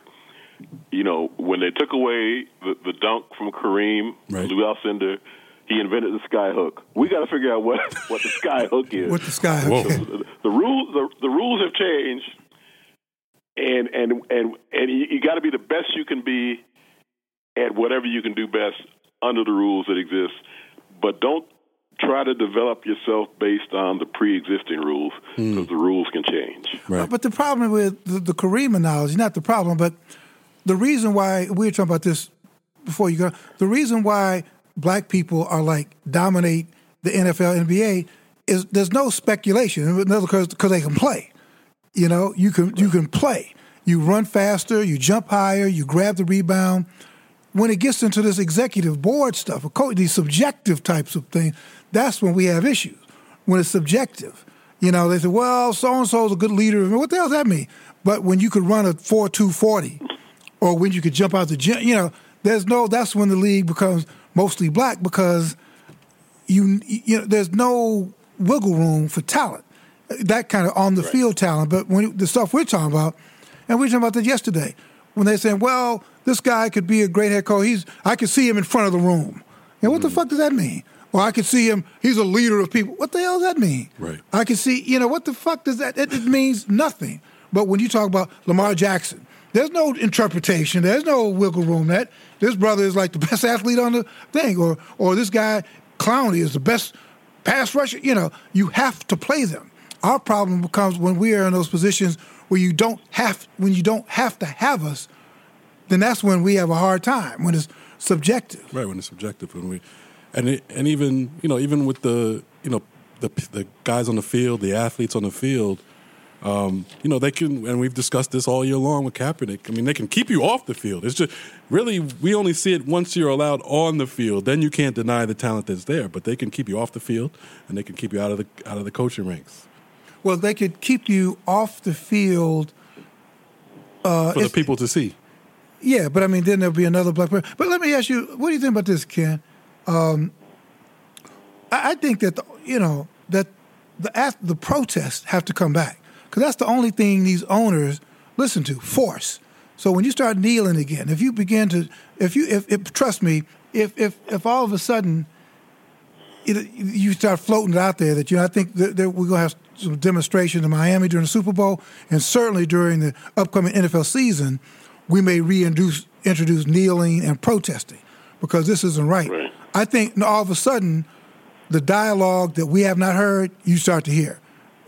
You know, when they took away the, the dunk from Kareem, Right. Lou Alcindor, he invented the sky hook. We got to figure out what, what the sky hook is. what the sky. Whoa. the, the rules the, the rules have changed and and and and you, you got to be the best you can be at whatever you can do best under the rules that exist but don't try to develop yourself based on the pre-existing rules because hmm. the rules can change Right. But the problem with the, the Kareem analogy, not the problem, but the reason why we were talking about this before you go, the reason why black people are like dominate the NFL, NBA is there's no speculation. In other words, because they can play. You know, you can you can play. You run faster, you jump higher, you grab the rebound. When it gets into this executive board stuff, these subjective types of things, that's when we have issues. When it's subjective, you know, they say, "Well, so and so is a good leader." What the hell does that mean? But when you could run a four two forty, or when you could jump out the gym, you know, there's no. That's when the league becomes mostly black because you you know there's no wiggle room for talent that kind of on the field talent but when the stuff we're talking about and we were talking about that yesterday when they're saying well this guy could be a great head coach he's i could see him in front of the room and what the mm-hmm. fuck does that mean Well, i could see him he's a leader of people what the hell does that mean Right. i can see you know what the fuck does that it, it means nothing but when you talk about lamar jackson There's no interpretation. There's no wiggle room. That this brother is like the best athlete on the thing, or or this guy Clowney is the best pass rusher. You know, you have to play them. Our problem becomes when we are in those positions where you don't have when you don't have to have us. Then that's when we have a hard time when it's subjective. Right when it's subjective when we, and it, and even you know even with the you know the the guys on the field, the athletes on the field. Um, you know they can, and we've discussed this all year long with Kaepernick. I mean, they can keep you off the field. It's just really we only see it once you're allowed on the field. Then you can't deny the talent that's there. But they can keep you off the field, and they can keep you out of the out of the coaching ranks. Well, they could keep you off the field uh, for the people to see. Yeah, but I mean, then there'll be another black person. But let me ask you, what do you think about this, Ken? Um, I, I think that the, you know that the the protests have to come back because that's the only thing these owners listen to. Force. So when you start kneeling again, if you begin to, if you, if, if trust me, if if if all of a sudden it, you start floating it out there that you know I think that, that we're gonna have some demonstrations in Miami during the Super Bowl and certainly during the upcoming NFL season, we may reintroduce introduce kneeling and protesting because this isn't right. Right. I think all of a sudden the dialogue that we have not heard, you start to hear,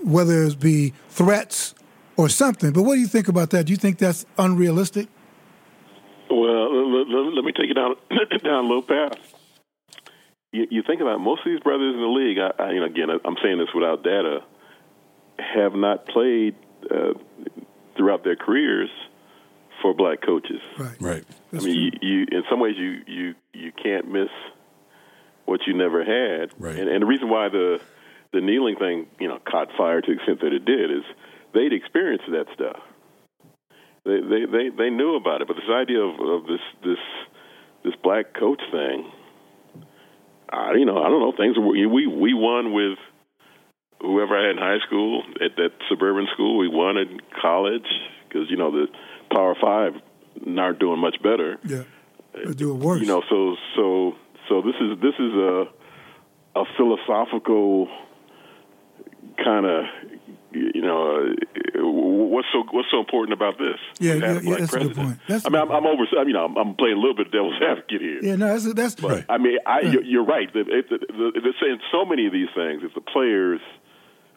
whether it be threats or something. But what do you think about that? Do you think that's unrealistic? Well, let, me take it down down a little path. You, you think about most of these brothers in the league. I, I, you know, again, I'm saying this without data, have not played uh, throughout their careers for black coaches. Right. Right. I mean, you, you in some ways you you you can't miss what you never had. Right. And, and the reason why the the kneeling thing, you know, caught fire to the extent that it did is they'd experienced that stuff. They they they, they knew about it, but this idea of, of this this this black coach thing, I you know I don't know things were, we we won with whoever I had in high school at that suburban school. We won in college because you know the Power Five aren't doing much better. Yeah. They do it worse. You know, so so so this is this is a a philosophical kind of you know uh, what's so what's so important about this? Yeah, yeah, yeah, that's a good point. That's I mean, I'm, I'm over. I mean, I'm, I'm playing a little bit of devil's advocate here. yeah, no, that's that's But I mean, I, you're, you're right. The, it, the, the, they're saying so many of these things. If the players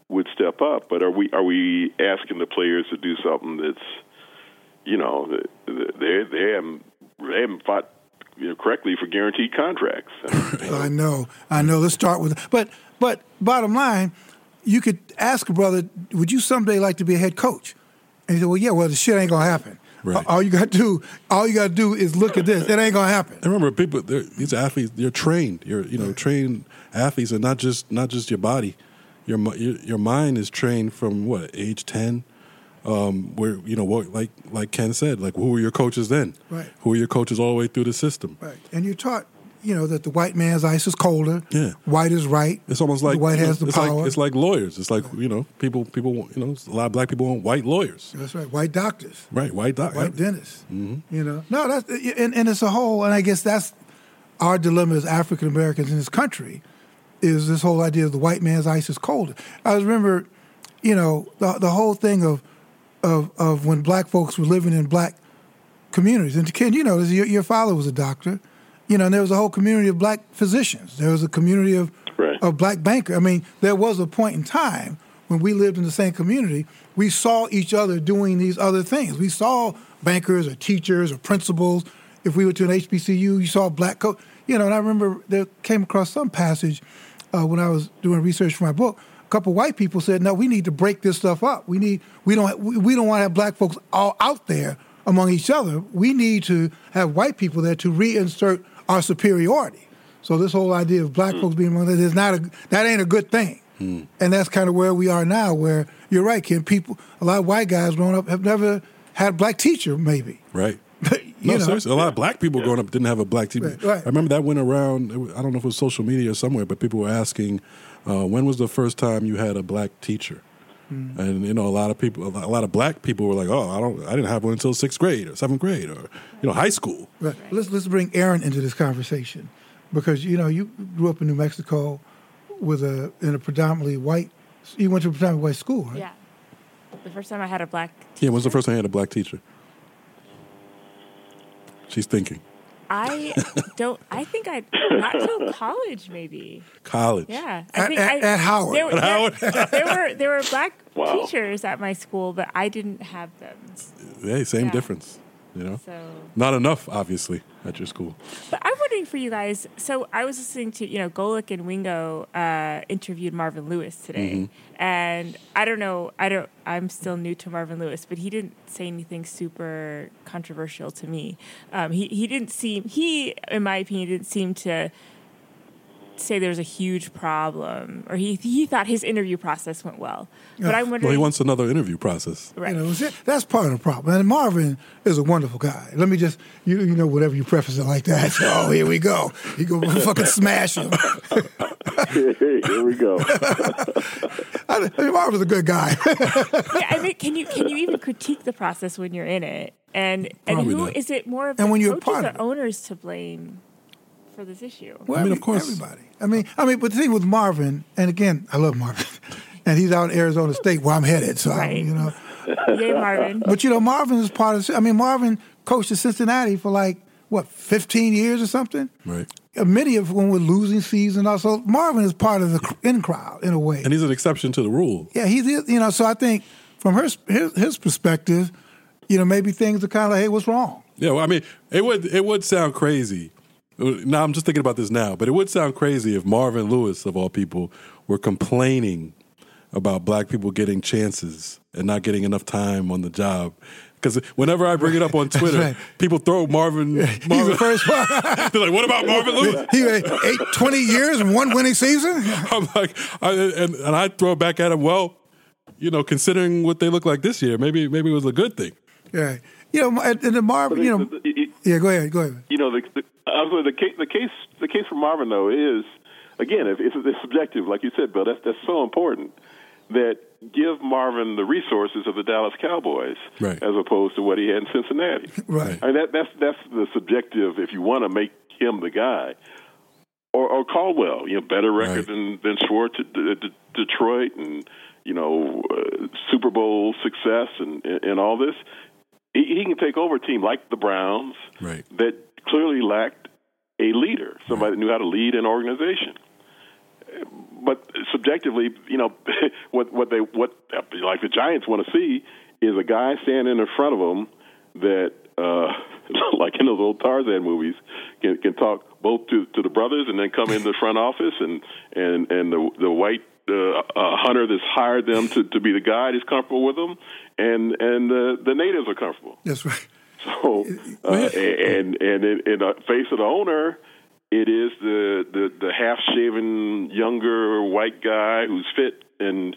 would step up, but are we are we asking the players to do something that's, you know, they they haven't they haven't fought you know, correctly for guaranteed contracts. I know, I know. Let's start with, but but bottom line, you could ask a brother, would you someday like to be a head coach? And he said, well, yeah. Well, the shit ain't gonna happen. Right. All you got to do, all you got to do is look at this. It ain't gonna happen. And remember, people, these athletes, they're trained. You're, you know, trained athletes, and not just not just your body. Your your, mind is trained from what age ten, um, where you know what, like like Ken said, like who were your coaches then? Right. Who were your coaches all the way through the system? Right. And you're taught, you know, that the white man's ice is colder. Yeah. White is right. It's almost like the white you know, has the it's power. Like, it's like lawyers. It's like you know, people people want, you know, a lot of black people want white lawyers, That's right. White doctors. right? White doc, white dentists. You know, no, that's and, and it's a whole, and I guess that's our dilemma as African Americans in this country, is this whole idea of the white man's ice is colder. I remember, you know, the the whole thing of of of when black folks were living in black communities, and Ken, you know, your, your father was a doctor, you know, and there was a whole community of black physicians. There was a community of Right. of black banker. I mean, there was a point in time when we lived in the same community, we saw each other doing these other things. We saw bankers or teachers or principals. If we went to an HBCU, you saw black coat. You know, and I remember there came across some passage uh, when I was doing research for my book. A couple white people said, "No, we need to break this stuff up. We need we don't we, we don't want to have black folks all out there among each other. We need to have white people there to reinsert our superiority." So this whole idea of black folks being among that is not a that ain't a good thing. And that's kind of where we are now, where you're right, Ken. People, a lot of white guys growing up have never had a black teacher, maybe. right? But, you No, know, seriously. A lot of black people growing up didn't have a black teacher. Right, right. I remember that went around. I don't know if it was social media or somewhere, but people were asking, uh, "When was the first time you had a black teacher?" Hmm. And you know, a lot of people, a lot- of black people were like, "Oh, I don't, I didn't have one until sixth grade or seventh grade or you know, high school." Right. Let's let's bring Aaron into this conversation because you know you grew up in New Mexico with a in a predominantly white. You went to a predominantly white school, right? Yeah. The first time I had a black Yeah, when was the first time I had a black teacher? She's thinking? I don't. I think I not till college, maybe. College. Yeah, I At- think at- I, at Howard. There, At Howard. there, there were there were black Wow. teachers at my school, but I didn't have them. Hey, same Yeah. difference. You know, So, not enough, obviously, at your school. but I'm wondering for you guys. So I was listening to you know Golic and Wingo uh, interviewed Marvin Lewis today, Mm-hmm. and I don't know. I don't. I'm still new to Marvin Lewis, but he didn't say anything super controversial to me. Um, he he didn't seem he, in my opinion, didn't seem to say there's a huge problem, or he he thought his interview process went well. But I'm wondering. Well, he wants another interview process. right. You know, that's part of the problem. And Marvin is a wonderful guy. Let me just, you, you know, whatever you preface it like that. Oh, here we go. You go fucking smash him. Here we go. I mean, Marvin's a good guy. yeah, I mean, can you can you even critique the process when you're in it? And and who not. is it more of And the when you're a part of owners to blame for this issue? Well, I mean, of course. everybody. I mean, I mean, but the thing with Marvin, and again, I love Marvin, and he's out in Arizona State where I'm headed. So, I, you know, Yay, Marvin. but you know, Marvin is part of. I mean, Marvin coached at Cincinnati for like what 15 years or something. Right. Uh, Many of when we're losing season, also Marvin is part of the in crowd in a way. And he's an exception to the rule. Yeah, he's you know. So I think from her his, his perspective, you know, maybe things are kind of like, hey, what's wrong? Yeah, well, I mean, it would it would sound crazy. Now I'm just thinking about this now, but it would sound crazy if Marvin Lewis, of all people, were complaining about black people getting chances and not getting enough time on the job. Because whenever I bring it up on Twitter, right. people throw Marvin. He's the first one. they're like, "What about Marvin Lewis?" he had eight, 20 years and one winning season. I'm like, I, and and I throw it back at him. Well, you know, considering what they look like this year, maybe maybe it was a good thing. Yeah, you know, and and the Marvin, you know, yeah. Go ahead, go ahead. you know, the, the, The case, the case, the case for Marvin though is again, if it's, it's subjective, like you said, Bill. That's that's so important that give Marvin the resources of the Dallas Cowboys Right. as opposed to what he had in Cincinnati. Right. I mean, that, that's that's the subjective. If you want to make him the guy, or, or Caldwell, you know, better record Right. than than Schwartz at D- D- Detroit, and you know, uh, Super Bowl success and and, and all this. He, he can take over a team like the Browns Right. that clearly lacked a leader, somebody that knew how to lead an organization. But subjectively, you know, what what they what like the Giants want to see is a guy standing in front of them that, uh, like in those old Tarzan movies, can can talk both to to the brothers and then come in the front office and and and the the white uh, uh, hunter that's hired them to, to be the guide is comfortable with them, and and uh, the natives are comfortable. That's right. So, uh, and and in, in the face of the owner, it is the the, the half shaven younger white guy who's fit and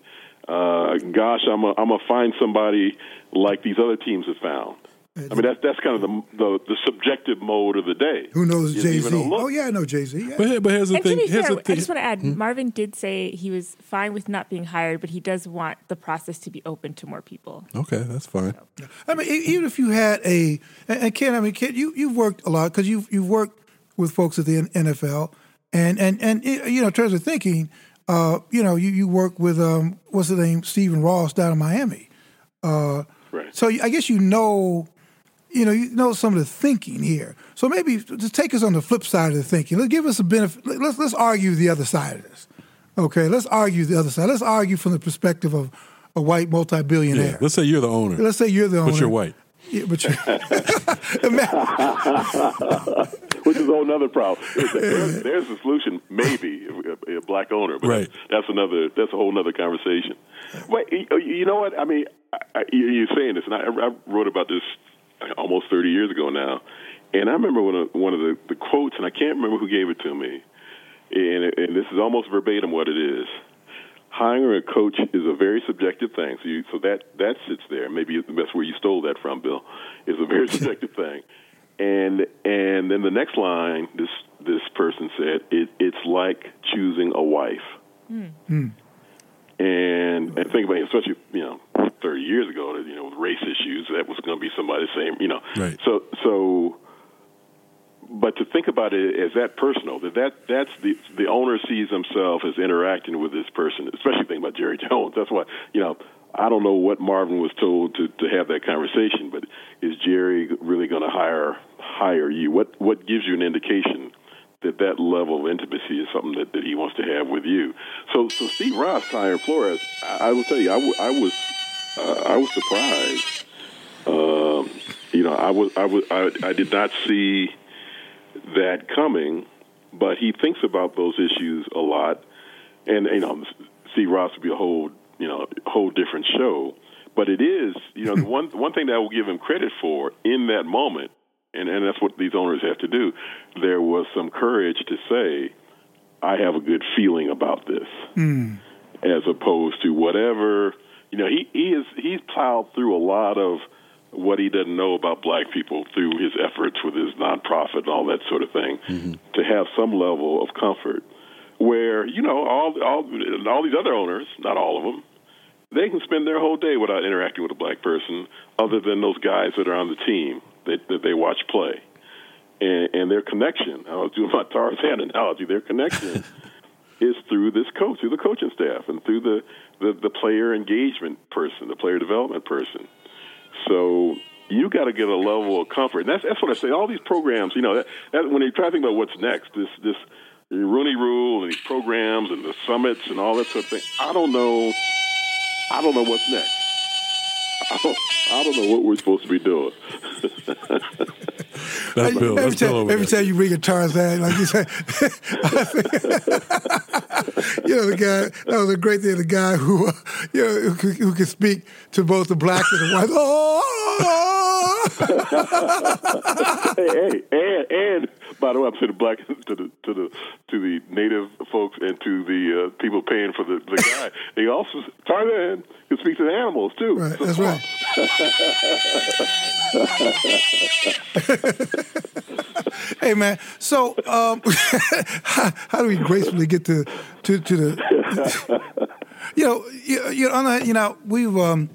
uh, gosh, I'm a, I'm gonna find somebody like these other teams have found. I mean, that's that's kind of the the, the subjective mode of the day. Who knows Jay even a Z? look. Oh yeah, I know Jay Z. Yeah. But, but here's the And to thing. be Here's fair, the I thing. just want to add, Marvin did say he was fine with not being hired, but he does want the process to be open to more people. okay, that's fine. I mean, e- even if you had a and and Ken, I mean, Ken, you you've worked a lot because you've you've worked with folks at the NFL, and and and you know, in terms of thinking, uh, you know, you you work with um, what's the name, Stephen Ross down in Miami. Uh, Right. So I guess you know, you know, you know some of the thinking here. So maybe just take us on the flip side of the thinking. Let's give us a benefit. Let's let's argue the other side of this. Okay, let's argue the other side. Let's argue from the perspective of a white multi-billionaire. Let's say you're the owner, Let's say you're the owner. but you're white. Yeah, but you which is a whole other problem. There's, there's a solution, maybe a, a black owner, but Right. that's another. That's a whole other conversation. Wait, you- you know what? I mean, I, I, you're saying this, and I, I wrote about this almost 30 years ago now, and I remember one of one of the, the quotes, and I can't remember who gave it to me, and, and this is almost verbatim what it is. Hiring a coach is a very subjective thing. So, you, so that that sits there. Maybe that's where you stole that from, Bill. It's a very subjective thing. And and then the next line, this this person said, it, it's like choosing a wife. Hmm. Hmm. And and think about it, especially you know, thirty years ago, you know, with race issues, that was going to be somebody same, you know. Right. So so but to think about it as that personal, that, that that's the the owner sees himself as interacting with this person, especially thinking about Jerry Jones. That's why you know I don't know what Marvin was told to, to have that conversation, but is Jerry really going to hire hire you? What what gives you an indication that that level of intimacy is something that, that he wants to have with you? So so Steve Ross hiring Flores, I, I will tell you, I, w- I was uh, I was surprised. Um, you know, I was I was I, I did not see that coming, but he thinks about those issues a lot, and you know, Steve Ross would be a whole you know whole different show. But it is you know the one one thing that I will give him credit for in that moment, and and that's what these owners have to do. There was some courage to say, I have a good feeling about this, Mm. as opposed to whatever you know. He he is he's plowed through a lot of what he doesn't know about black people through his efforts with his nonprofit and all that sort of thing. To have some level of comfort where you know all all all these other owners, not all of them, they can spend their whole day without interacting with a black person, other than those guys that are on the team that, that they watch play, and, and their connection. I was doing my Tarzan analogy. Their connection is through this coach, through the coaching staff, and through the, the the player engagement person, the player development person. So you got to get a level of comfort, and that's that's what I say. All these programs, you know, that, that when you try to think about what's next, this this Rooney Rule and these programs and the summits and all that sort of thing. I don't know. I don't know what's next. I don't, know what we're supposed to be doing. That's Bill. every That's Bill time, over every there. time you bring a Tarzan, like you say, you know, the guy, that was a great thing, the guy who, uh, you know, who, could- who could speak to both the black and the white. Oh! Hey, hey, and and by the way, I'm saying the black to the to the to the native folks and to the uh, people paying for the, the guy. They also Tarzan can speak to the animals too. Right, So- that's right. hey man, so um, how, how do we gracefully get to to, to the you know you, you know on the, you know we've um,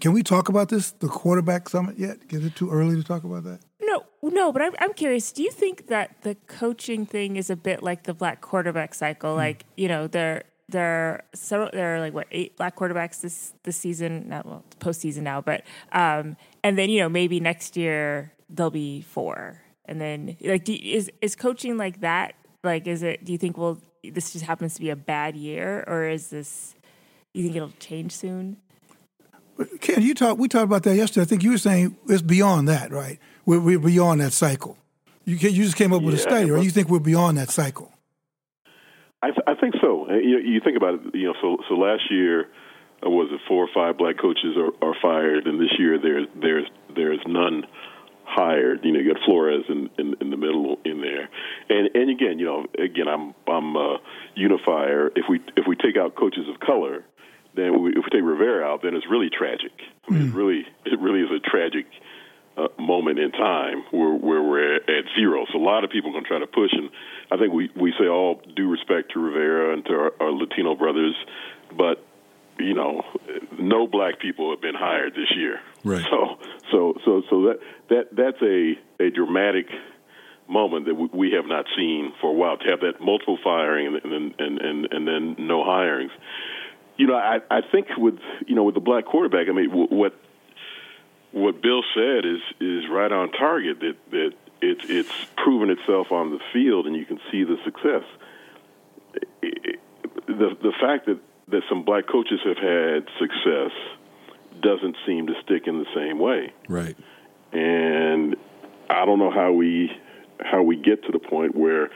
can we talk about this the quarterback summit yet? Is it too early to talk about that? No, no, but I'm, I'm curious. Do you think that the coaching thing is a bit like the black quarterback cycle? Like, you know, there there are several, there are like what eight black quarterbacks this this season, not well postseason now, but um, and then you know maybe next year there'll be four, and then like do, is is coaching like that? Like, is it? Do you think well this just happens to be a bad year, or is this? You think it'll change soon? Ken, you talked. We talked about that yesterday. I think you were saying it's beyond that, right? We're, we're beyond that cycle. You can, you just came up with a study, right? You think we're beyond that cycle? I, th- I think so. You, you think about it. You know, so so last year uh, was it four or five black coaches are, are fired, and this year there's there's there's none hired. You know, you got Flores in, in in the middle in there, and and again, you know, again, I'm I'm a unifier. If we if we take out coaches of color, then we, if we take Rivera out, then it's really tragic. I mean, it really it really is a tragic uh, moment in time where, where we're at zero. So a lot of people are going to try to push, and I think we, we say all due respect to Rivera and to our, our Latino brothers, but you know, no black people have been hired this year. Right. So so so so that that that's a a dramatic moment that we, we have not seen for a while. To have that multiple firing and and and and, and then no hirings. You know, I I think with you know with the black quarterback, I mean, w- what what Bill said is is right on target. That that it's it's proven itself on the field, and you can see the success. It- The the fact that that some black coaches have had success doesn't seem to stick in the same way, Right. and I don't know how we how we get to the point where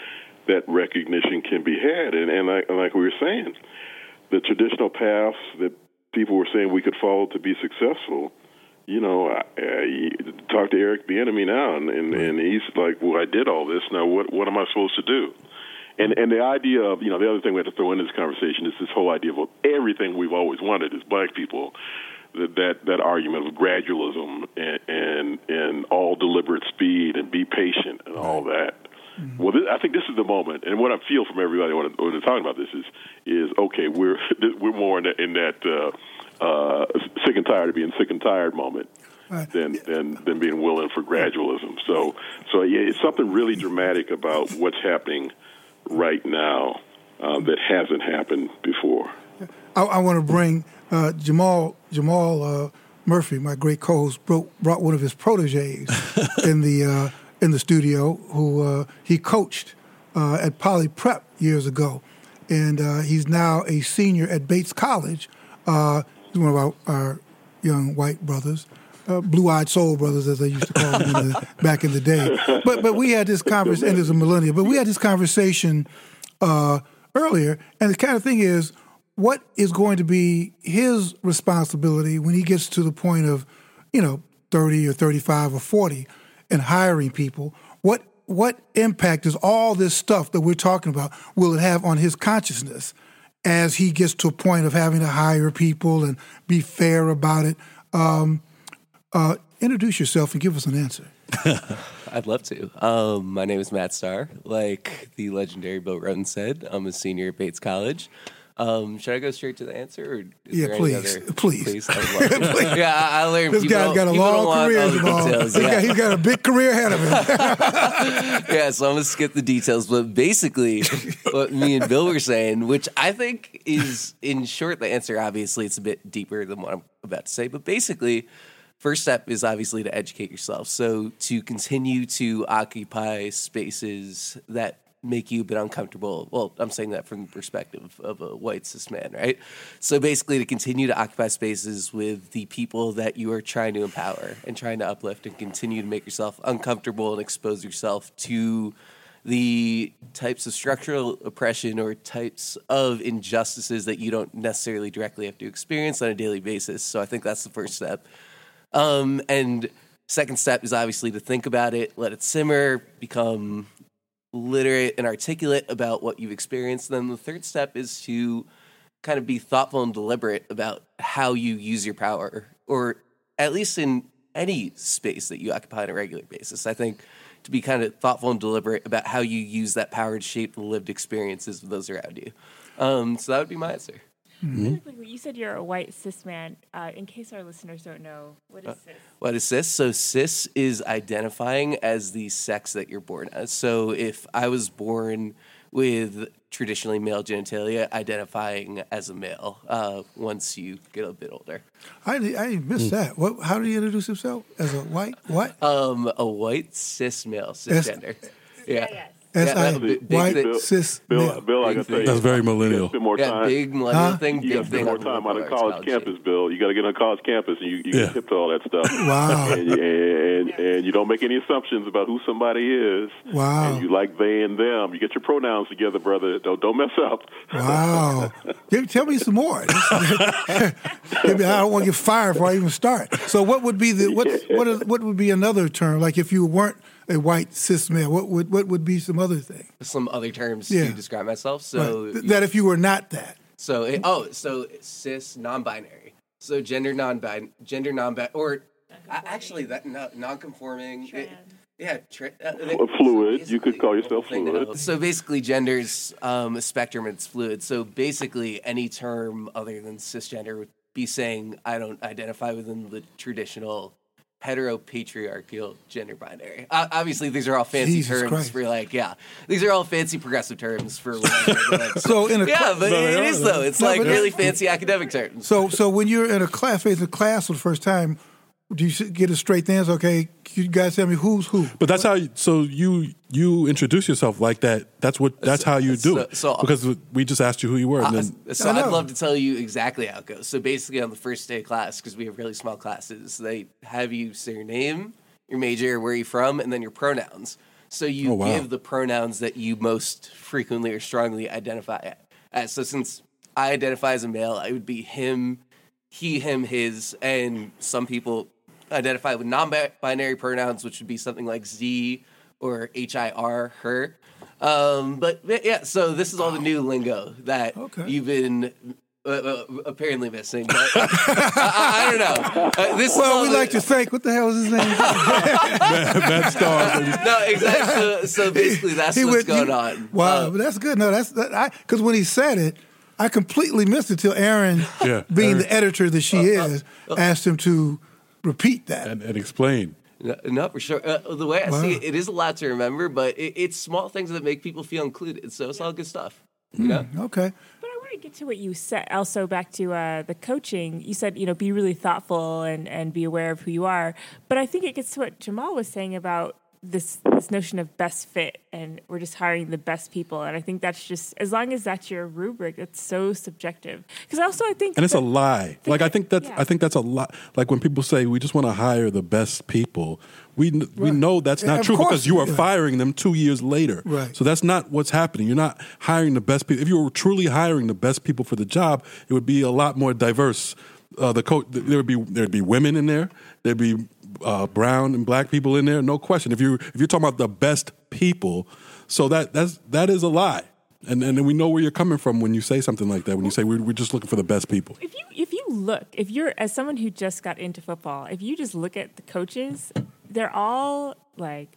that recognition can be had. And and like, like we were saying, the traditional paths that people were saying we could follow to be successful you know, I, I talk to Eric Bieniemy now, and, and and he's like, "Well, I did all this. Now, what what am I supposed to do?" And and the idea of you know the other thing we have to throw into this conversation is this whole idea of everything we've always wanted as black people. That that, that argument of gradualism and, and and all deliberate speed and be patient and all that. Well, this, I think this is the moment, and what I feel from everybody when, when they're talking about this is is okay. We're we're more in that, in that uh, uh, sick and tired of being sick and tired moment than than than being willing for gradualism. So so yeah, it's something really dramatic about what's happening right now uh, that hasn't happened before. I, I want to bring uh, Jamal Jamal uh, Murphy, my great co-host, brought, brought one of his proteges in the uh, in the studio, who uh, he coached uh, at Poly Prep years ago, and uh, he's now a senior at Bates College. He's one of our, our young white brothers. Uh, blue-eyed soul brothers, as they used to call them in the, back in the day. But but we had this conversation, and there's a millennial. But we had this conversation uh, earlier, and the kind of thing is, what is going to be his responsibility when he gets to the point of, you know, 30 or 35 or 40 and hiring people? What what impact is all this stuff that we're talking about will it have on his consciousness as he gets to a point of having to hire people and be fair about it? Um, uh, introduce yourself and give us an answer. I'd love to. Um, my name is Matt Starr. Like the legendary Bill Rhoden said, I'm a senior at Bates College. Um, should I go straight to the answer? Or is Yeah, there please. Other, Please. Love to. yeah, I, I learned This people guy's got a long career, all the Jamal. details, yeah. he's got a big career ahead of him. yeah, so I'm gonna skip the details, but basically, what me and Bill were saying, which I think is, in short, the answer. Obviously, it's a bit deeper than what I'm about to say, but basically, first step is obviously to educate yourself. So to continue to occupy spaces that make you a bit uncomfortable. Well, I'm saying that from the perspective of a white cis man, right? So basically, to continue to occupy spaces with the people that you are trying to empower and trying to uplift and continue to make yourself uncomfortable and expose yourself to the types of structural oppression or types of injustices that you don't necessarily directly have to experience on a daily basis. So I think that's the first step. Um, and second step is obviously to think about it, let it simmer, become literate and articulate about what you've experienced. Then the third step is to kind of be thoughtful and deliberate about how you use your power, or at least in any space that you occupy on a regular basis. I think to be kind of thoughtful and deliberate about how you use that power to shape the lived experiences of those around you. Um, so that would be my answer. Really quickly, you said you're a white cis man. Uh, in case our listeners don't know, what is cis? What is cis? So cis is identifying as the sex that you're born as. So if I was born with traditionally male genitalia, identifying as a male uh, once you get a bit older. I, didn't- I didn't miss that. What? How did he introduce himself as a white? What? Um, a white cis male, cisgender. Yeah. yes. As yeah, I big- big white cis Bill. Bill, I Big gotta tell you, That's very millennial. Spend more Yeah, time. big millennial Huh? thing. You big got to spend more time on a college campus, Bill. You got to get on a college campus, and you, you Yeah. get hip to all that stuff. Wow. And, you- and, and you don't make any assumptions about who somebody is. Wow. And you like they and them. You get your pronouns together, brother. Don't don't mess up. Wow. Tell me some more. Maybe I don't want to get fired before I even start. So, what would be the what what is, what would be another term? Like if you weren't a white cis male, what would what would be some other thing? Some other terms Yeah. to describe myself. So Right. Th- that if you were not that. So it, oh, so cis non-binary. So gender non-binary, gender non-binary, or a- actually that no, non-conforming. it- yeah, tra- uh, they- fluid. so You could call yourself the whole thing fluid. So basically, gender's um, a spectrum. It's fluid. So basically, any term other than cisgender would be saying I don't identify within the traditional heteropatriarchal gender binary. Uh, obviously, these are all fancy Jesus terms Christ. for like yeah. These are all fancy progressive terms for like, So in a yeah, cla- but No, it is though. though. It's No, like really fancy academic terms. So so when you're in a class, facing a class for the first time, do you get a straight answer? Okay, you guys tell me who's who. But that's how. You, so you you introduce yourself like that. That's what. That's how you do so- it. so- because we just asked you who you were, and Uh, then so I I'd love to tell you exactly how it goes. So basically, on the first day of class, because we have really small classes, they have you say your name, your major, where you're from, and then your pronouns. So you Oh, wow. give the pronouns that you most frequently or strongly identify as. So since I identify as a male, I would be him, he, him, his, and some people identify with non-binary pronouns, which would be something like Z or HIR, her. Um, but yeah, so this is all the new lingo that Okay. you've been uh, uh, apparently missing. But I, I, I don't know. Uh, this Well, all we the- like to thank. What the hell is his name? Matt Starr. no, exactly. So, so basically, that's He what's went- he- going on. Wow, Uh, but that's good. No, that's that, because when he said it, I completely missed it till Aaron, Yeah, being Aaron. the editor that she is, asked him to repeat that. and, and explain. no, no, for sure. Uh, the way I Wow. see it, it is a lot to remember, but it, it's small things that make people feel included. So it's all good stuff. You know. Okay. But I want to get to what you said. Also, back to uh, the coaching, you said you know be really thoughtful and and be aware of who you are. But I think it gets to what Jamal was saying about this this notion of best fit and we're just hiring the best people and i think that's just as long as that's your rubric it's so subjective because also i think and it's a lie like i think that's yeah. i think that's a lot like when people say we just want to hire the best people we we Right. know that's not of true because you are yeah. firing them two years later Right. so that's not what's happening you're not hiring the best people if you were truly hiring the best people for the job it would be a lot more diverse uh, the coach there would be there'd be women in there there'd be uh, brown and black people in there? No question. If you if you're talking about the best people so that that's that is a lie. And and then we know where you're coming from when you say something like that when you say we're, we're just looking for the best people. If you if you look if you're as someone who just got into football if you just look at the coaches they're all like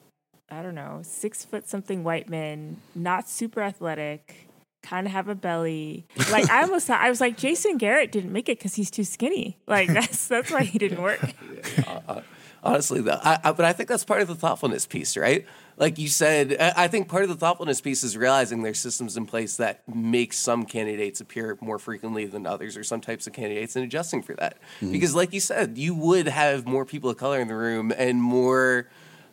i don't know six foot something white men not super athletic kind of have a belly. Like i almost thought i was like jason garrett didn't make it because he's too skinny. Like that's that's why he didn't work honestly though I, I, but i think that's part of the thoughtfulness piece right? Like you said I, I think part of the thoughtfulness piece is realizing there's systems in place that make some candidates appear more frequently than others or some types of candidates and adjusting for that. Mm-hmm. Because like you said you would have more people of color in the room and more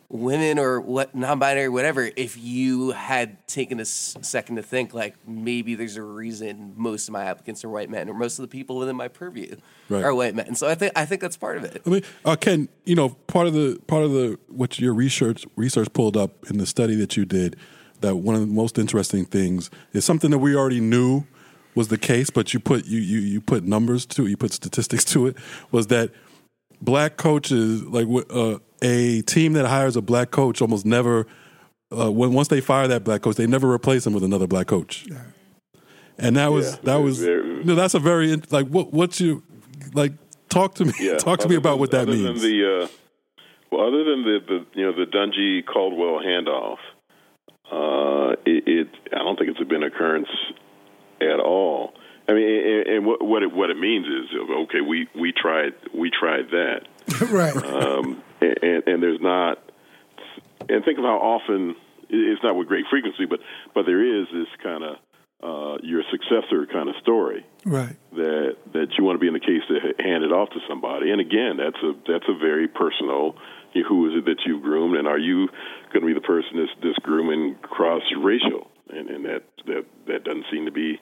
women or what non-binary whatever if you had taken a s- second to think like maybe there's a reason most of my applicants are white men or most of the people within my purview Right. are white men so i think i think that's part of it I mean, uh, Ken, you know, part of the part of the what your research research pulled up in the study that you did, that one of the most interesting things is something that we already knew was the case, but you put you you you put numbers to it, you put statistics to it, was that black coaches like uh, a team that hires a black coach almost never uh, when once they fire that black coach, they never replace him with another black coach. And that was Yeah, that was very- no, that's a very like what what you like talk to me Yeah, talk to me about than- what that other means. Than the, uh, well, other than the, the you know the Dungy Caldwell handoff, uh, it, it I don't think it's been an occurrence at all. I mean, and, and what what it, what it means is okay, we we tried we tried that, right. um, and, and there's not. And think of how often it's not with great frequency, but but there is this kind of uh, your successor kind of story Right. that that you want to be in the case to hand it off to somebody. And again, that's a that's a very personal. you know, Who is it that you've groomed, and are you going to be the person that's, that's grooming cross racial? And and that that that doesn't seem to be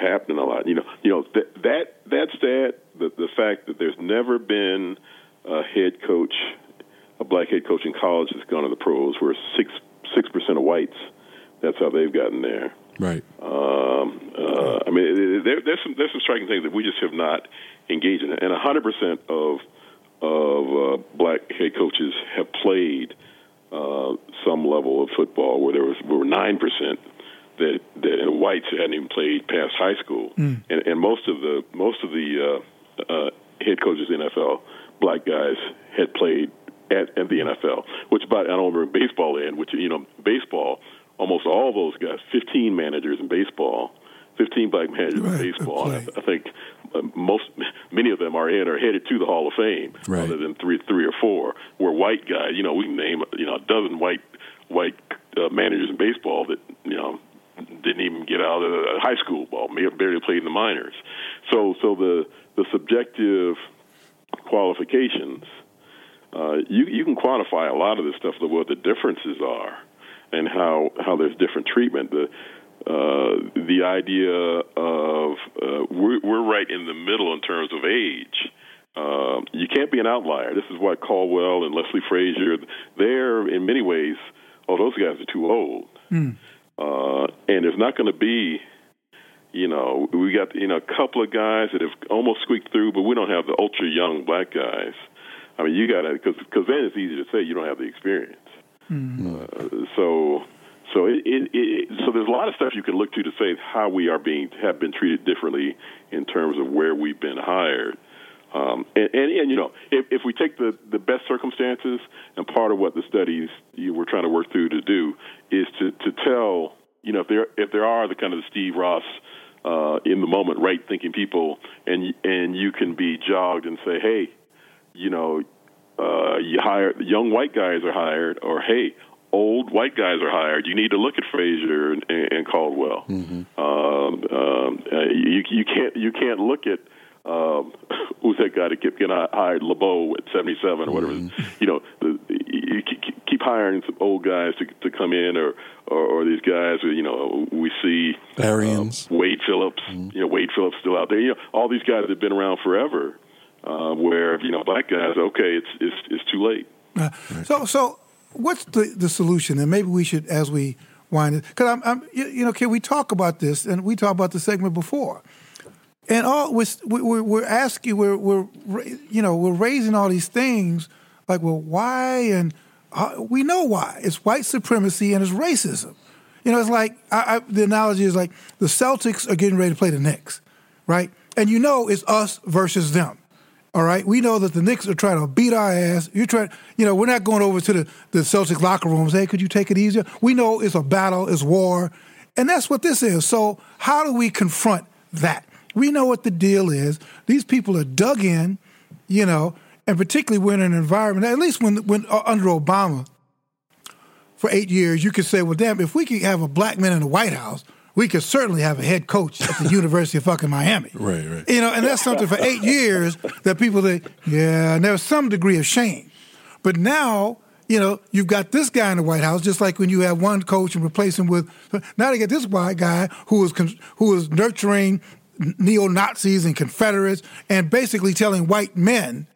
happening a lot. You know, you know that that that stat, the the fact that there's never been a head coach, a black head coach in college that's gone to the pros, where six six percent of whites. That's how they've gotten there. right. Um, uh, I mean, there, there's some there's some striking things that we just have not engaged in, and 100 percent of of uh, black head coaches have played uh, some level of football. Where there was were nine percent that that whites hadn't even played past high school, and, and most of the most of the uh, uh, head coaches in the NFL, black guys, had played at, at the NFL. Which about I don't remember baseball end, which you know baseball almost all those guys, 15 managers in baseball, 15 black managers Right, in baseball. right. I, I think uh, most, many of them are in or headed to the Hall of Fame, Right. other than three, three or four. Where white guys, you know, we can name you know a dozen white white uh, managers in baseball that you know didn't even get out of uh, high school ball, barely played in the minors. So, so the the subjective qualifications uh, you you can quantify a lot of this stuff, the what the differences are, and how how there's different treatment. The uh, the idea of uh, we're, we're right in the middle in terms of age. Um, you can't be an outlier. This is why Caldwell and Leslie Frazier, they're in many ways, oh, those guys are too old. Uh, and it's not going to be, you know, we got you know a couple of guys that have almost squeaked through, but we don't have the ultra young black guys. I mean, you got to because because then it's easy to say you don't have the experience. Uh, so so it, it, it so there's a lot of stuff you can look to to say how we are being have been treated differently in terms of where we've been hired. Um, and, and, and you know, if, if we take the, the best circumstances, and part of what the studies you we're trying to work through to do is to, to tell, you know, if there if there are the kind of the Steve Ross uh, in the moment, right thinking people, and and you can be jogged and say, hey, you know, uh, you hire young white guys are hired, or hey, old white guys are hired, you need to look at Frazier and, and Caldwell. Mm-hmm. Um, um, uh, you, you can't you can't look at um, who's that guy that kept getting hired, LeBeau at 77 or whatever. Mm-hmm. You know, the, you keep hiring some old guys to to come in, or or, or these guys. You know, we see Arians, um, Wade Phillips. Mm-hmm. You know, Wade Phillips still out there. You know, all these guys have been around forever. Uh, where you know, black guys, okay, it's it's it's too late. Uh, so so, what's the the solution? And maybe we should, as we wind it, because I'm, I'm you know, can we talk about this? And we talked about the segment before and all we're, we're, we're asking, we're, we're, you know, we're raising all these things like, well, why? And uh, Uh, we know why. It's white supremacy and it's racism. You know, it's like I, I, the analogy is like the Celtics are getting ready to play the Knicks, right? And you know it's us versus them. All right, we know that the Knicks are trying to beat our ass. You try, you know, we're not going over to the the Celtics locker rooms. Hey, could you take it easier? We know it's a battle, it's war, and that's what this is. So how do we confront that? We know what the deal is. These people are dug in, you know, and particularly when in an environment, at least when, when uh, under Obama for eight years, you could say, well, damn, if we could have a black man in the White House, we could certainly have a head coach at the University of fucking Miami. Right, right. You know, and that's something for eight years that people say, yeah, and there's some degree of shame. But now, you know, you've got this guy in the White House, just like when you have one coach and replace him with. Now they get this white guy who is who is nurturing neo Nazis and Confederates, and basically telling white men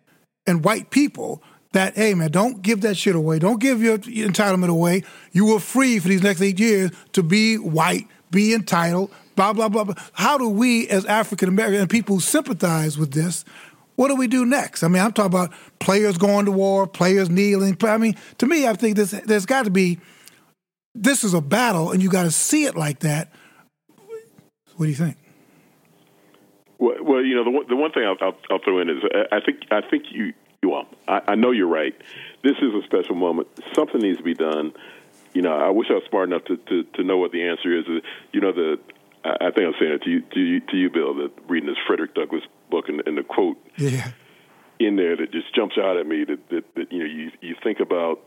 and white people that, hey, man, don't give that shit away. Don't give your entitlement away. You were free for these next eight years to be white, be entitled, blah, blah, blah. blah. How do we, as African American people who sympathize with this, what do we do next? I mean, I'm talking about players going to war, players kneeling. I mean, to me, I think this, there's got to be, this is a battle, and you got to see it like that. What do you think? Well, well, you know, the one, the one thing I'll, I'll, I'll throw in is uh, I think I think you well, I, I know you're right. This is a special moment. Something needs to be done. You know, I wish I was smart enough to, to, to know what the answer is. Uh, you know, the I think I'm saying it to you, to you, to you Bill, that reading this Frederick Douglass book and, and the quote yeah. in there that just jumps out at me that, that, that you know you you think about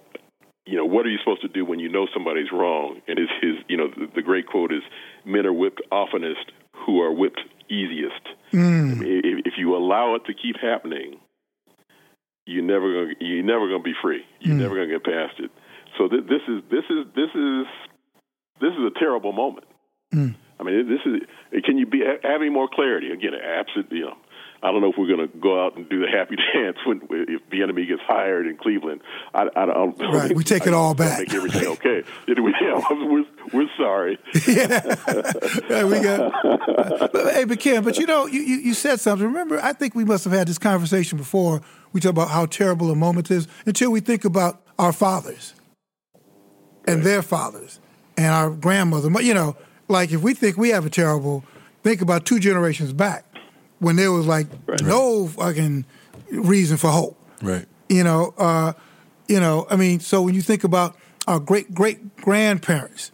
you know what are you supposed to do when you know somebody's wrong and his his you know the, the great quote is men are whipped oftenest who are whipped easiest. Mm. If, if, you allow it to keep happening, you're never going you're never going to be free. You're mm. never going to get past it. So th- this is this is this is this is a terrible moment. Mm. I mean, this is. Can you be having more clarity? Again, absolutely. You know, I don't know if we're going to go out and do the happy dance when if Bieniemy gets hired in Cleveland. I, I don't. Right, we take it all back. Make everything okay. yeah, we're, we're sorry. yeah. yeah, we got. hey, but Ken, but you know, you, you, you said something. Remember, I think we must have had this conversation before. We talk about how terrible a moment is until we think about our fathers and their fathers and our grandmother. You know, like if we think we have a terrible, think about two generations back when there was like right. no fucking reason for hope. Right. You know, uh, you know, I mean, so when you think about our great great grandparents,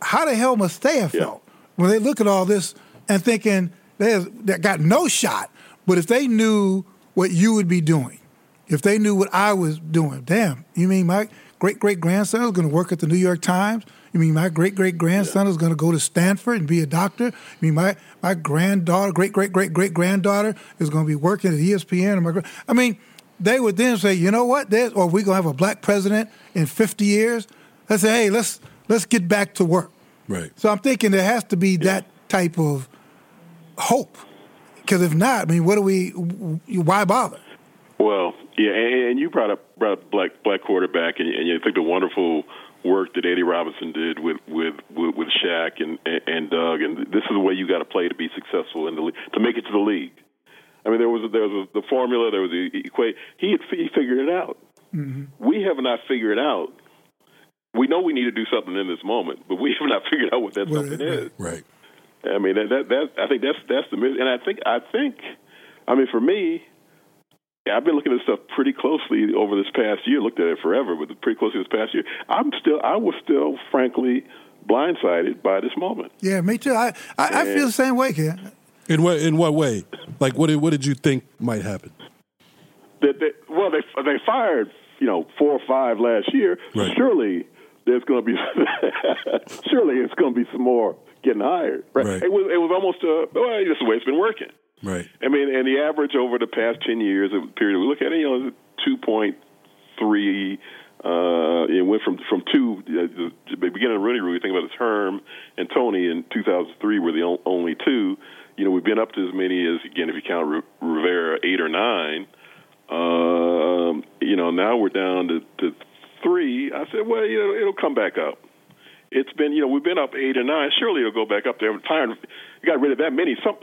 how the hell must they have felt yeah. when they look at all this and thinking they got no shot, but if they knew what you would be doing, if they knew what I was doing, damn, you mean my great great grandson was going to work at the New York Times? You mean my great great grandson yeah. is going to go to Stanford and be a doctor? You mean my my granddaughter, great great great great granddaughter, is going to be working at ESPN? my, I mean, they would then say, you know what? There's, or we're going to have a black president in 50 years. Let's say, hey, let's let's get back to work. Right. So I'm thinking there has to be yeah. that type of hope, because if not, I mean, what do we? Why bother? Well, yeah, and, you brought up brought up black black quarterback, and, and you think the wonderful work that Eddie Robinson did with with with, with Shack and and Doug, and this is the way you got to play to be successful in the league, to make it to the league. I mean, there was a, there was a, the formula, there was the equation. He had he figured it out. Mm-hmm. We have not figured out. We know we need to do something in this moment, but we have not figured out what that well, something right, is. Right. I mean, that, that that I think that's that's the and I think I think, I mean, for me, I've been looking at this stuff pretty closely over this past year. Looked at it forever, but pretty closely this past year. I'm still, I was still, frankly, blindsided by this moment. Yeah, me too. I, I, I feel the same way, Ken. In what in what way? Like, what did what did you think might happen? That, that well, they they fired you know, four or five last year. Right. Surely there's going to be, surely it's going to be some more getting hired. Right? Right. It was it was almost uh, well, that's the way it's been working. Right. I mean, and the average over the past ten years, the period we look at, it, you know, two point three. Uh, it went from from two. Uh, the beginning of Rooney Rule, you think about the term and Tony in 2003 were the only two. You know, we've been up to as many as again, if you count Ri- Rivera, eight or nine. Um, you know, now we're down to, to three. I said, well, you know, it'll come back up. It's been, you know, we've been up eight or nine. Surely it'll go back up there. I'm tired. of- got rid of that many, some,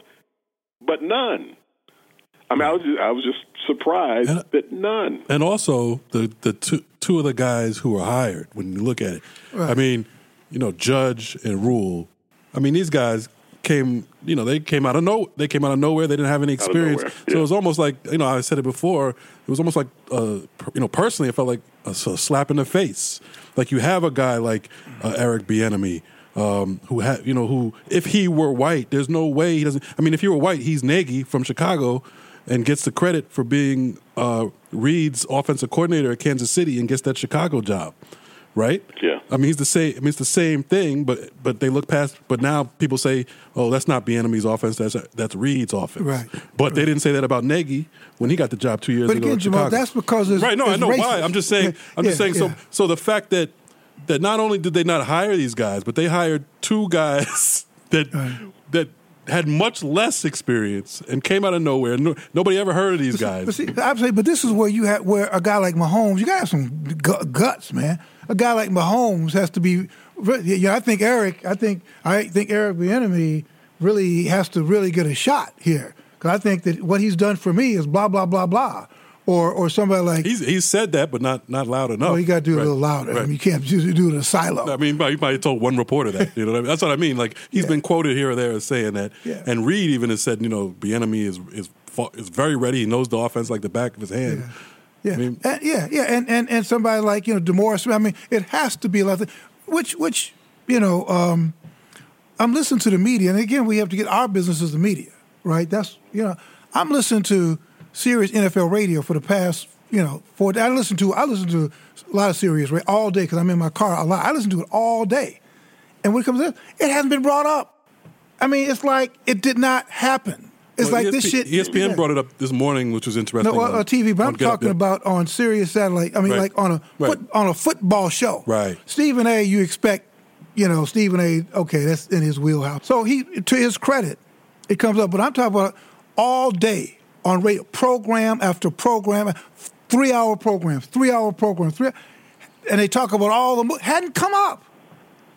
but none. I mean, I was just, I was just surprised And- that none. And also the the two two of the guys who were hired. When you look at it, I mean, you know, Judge and Rhule. I mean, these guys came. You know, they came out of no. They came out of nowhere. They didn't have any experience. nowhere, So it was almost like you know. I said it before. It was almost like uh, you know. Personally, it felt like a slap in the face. Like you have a guy like uh, Eric Bieniemy. Um, who had you know who if he were white, there's no way he doesn't. I mean, if he were white, he's Nagy from Chicago, and gets the credit for being uh, Reid's offensive coordinator at Kansas City and gets that Chicago job, right? Yeah. I mean, he's the same. I mean, it's the same thing, but but they look past. But now people say, "Oh, that's not Bieniemy's offense. That's that's Reid's offense." Right. But they didn't say that about Nagy when he got the job two years But ago. again, Jamal, that's because it's- right. No, I it's know why. I'm just saying. I'm just yeah, saying. So so the fact that that not only did they not hire these guys, but they hired two guys that that had much less experience and came out of nowhere. No, nobody ever heard of these guys. But see, I'm but this is where you have where a guy like Mahomes, you got to have some gu- guts, man. A guy like Mahomes has to be. Yeah, I think Eric. I think I think Eric Bieniemy really has to really get a shot here because I think that what he's done for me is blah blah blah blah, or or somebody like. He's he's said that, but not not loud enough. well, you got to do it Right, a little louder. I mean, you can't just do it in a silo. I mean, he might have told one reporter that. You know, what I mean? that's what I mean. Like he's Yeah. been quoted here or there as saying that. Yeah. And Reid even has said, you know, Bieniemy is is is very ready. He knows the offense like the back of his hand. Yeah, I mean- and, yeah, yeah, and, and and somebody like you know DeMaurice. I mean, it has to be like that. Which which you know, um, I'm listening to the media, and again, we have to get our business as the media, right? That's you know, I'm listening to Sirius NFL radio for the past you know four. I listen to I listen to a lot of Sirius radio all day because I'm in my car a lot. I listen to it all day, and when it comes to it hasn't been brought up. I mean, it's like it did not happen. It's Well, like this shit. ESPN brought it up this morning, which was interesting. No, on- uh, TV, but on I'm talking yeah. about on Sirius satellite. I mean, Right. like on a Right. foot, on a football show. Right. Stephen A. You expect, you know, Stephen A. Okay, that's in his wheelhouse. So he, to his credit, it comes up. But I'm talking about all day on radio, program after program, three hour programs, three hour programs, three, and they talk about all the mo- hadn't come up.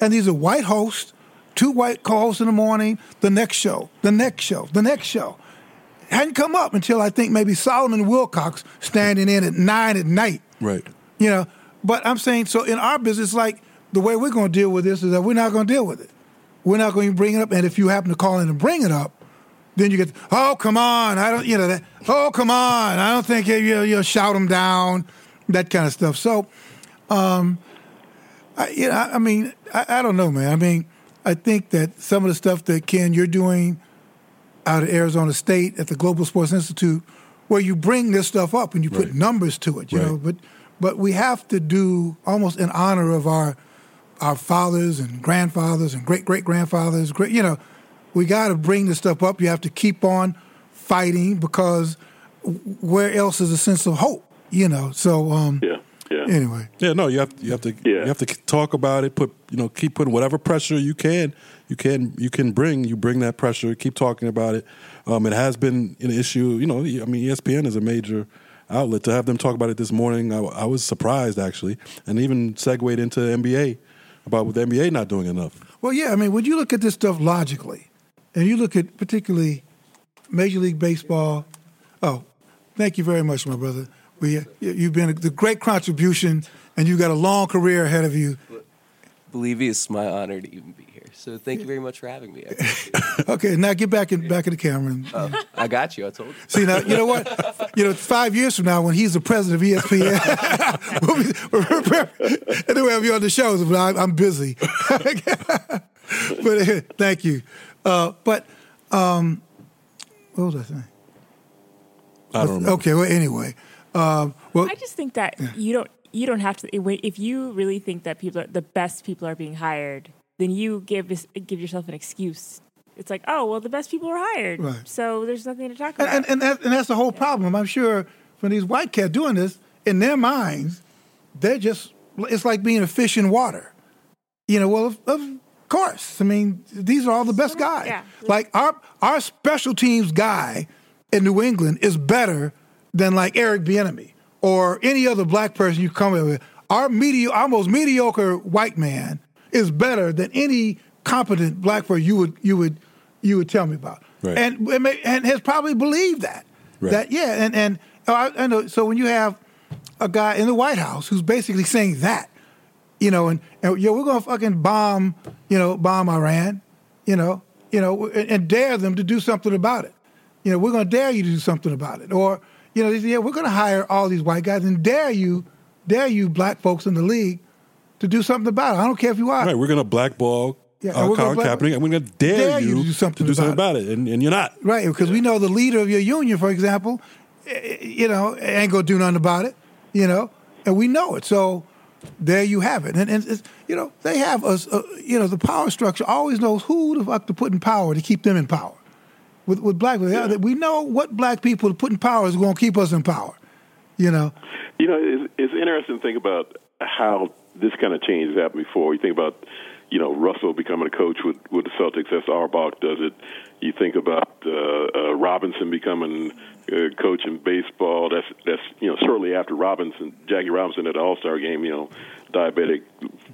And these are white hosts, two white co-hosts in the morning, the next show, the next show, the next show. Hadn't come up until I think maybe Solomon Wilcots standing in at nine at night. Right. You know, but I'm saying so in our business, like the way we're going to deal with this is that we're not going to deal with it. We're not going to bring it up, and if you happen to call in and bring it up, then you get, oh come on, I don't, you know that, oh come on, I don't think you you you'll shout them down, that kind of stuff. So, um, I, you know, I, I mean, I, I don't know, man. I mean, I think that some of the stuff that Ken you're doing out at Arizona State at the Global Sports Institute, where you bring this stuff up and you put Right. numbers to it, you know. But but we have to do almost in honor of our our fathers and grandfathers and great great grandfathers. Great, you know, we got to bring this stuff up. You have to keep on fighting because where else is a sense of hope? You know. So um, Yeah, yeah. anyway, Yeah, no, you have you have to Yeah. you have to talk about it. Put you know, keep putting whatever pressure you can, you can you can bring. You bring that pressure. Keep talking about it. Um, it has been an issue. You know, I mean, ESPN is a major outlet. To have them talk about it this morning, I, I was surprised actually, and even segued into NBA about the NBA not doing enough. Well, yeah, I mean, when you look at this stuff logically, and you look at particularly Major League Baseball, oh, thank you very much, my brother. We, you've been a, the great contribution, and you've got a long career ahead of you. Believe me, it's my honor to even be here. So thank you very much for having me. I. Okay, now get back in back in the camera. And, I got you. I told you. See now, you know what? You know, five years from now, when he's the president of ESPN, we'll be, and then we'll have you on the shows. But I'm, I'm busy. but uh, thank you. Uh, but um, what was I saying? I don't know. Okay. Well, anyway, Um, well, I just think that you don't you don't have to if you really think that people are, the best people are being hired, then you give this- give yourself an excuse. It's like, oh well, the best people are hired, Right. so there's nothing to talk about. and, and, that, and that's the whole problem. I'm sure for these white cats doing this, in their minds, they're just, it's like being a fish in water. You know, well, of, of course. I mean, these are all the best mm-hmm. guys. yeah. Like our, our special teams guy in New England is better than like Eric Bieniemy or any other black person you come with. Our medi- our most mediocre white man is better than any competent black person you would you would you would tell me about, Right. and and may- and has probably believed that Right. that yeah, and and oh, I, I know. So when you have a guy in the White House who's basically saying that, you know, and, and yeah, we're gonna fucking bomb, you know, bomb Iran, you know, you know, and, and dare them to do something about it. You know, we're gonna dare you to do something about it, or you know, say, yeah, we're gonna hire all these white guys and dare you, dare you black folks in the league to do something about it. I don't care if you are. Right, we're going to blackball Yeah, uh, Colin black- Kaepernick, and we're going to dare, dare you to do something something about about it, and, and you're not. Right, because we know the leader of your union, for example, eh, you know, ain't gonna do nothing about it, you know, and we know it. So there you have it. And, and it's, you know, they have us, uh, you know, the power structure always knows who the fuck to put in power to keep them in power. With, with black people, yeah, we know what black people to put in power is going to keep us in power, you know. You know, it's, it's interesting to think about how this kind of change has happened before. You think about, you know, Russell becoming a coach with, with the Celtics. That's Auerbach does it. You think about uh, uh, Robinson becoming a coach in baseball. That's that's you know shortly after Robinson, Jackie Robinson at the All Star game. You know, diabetic,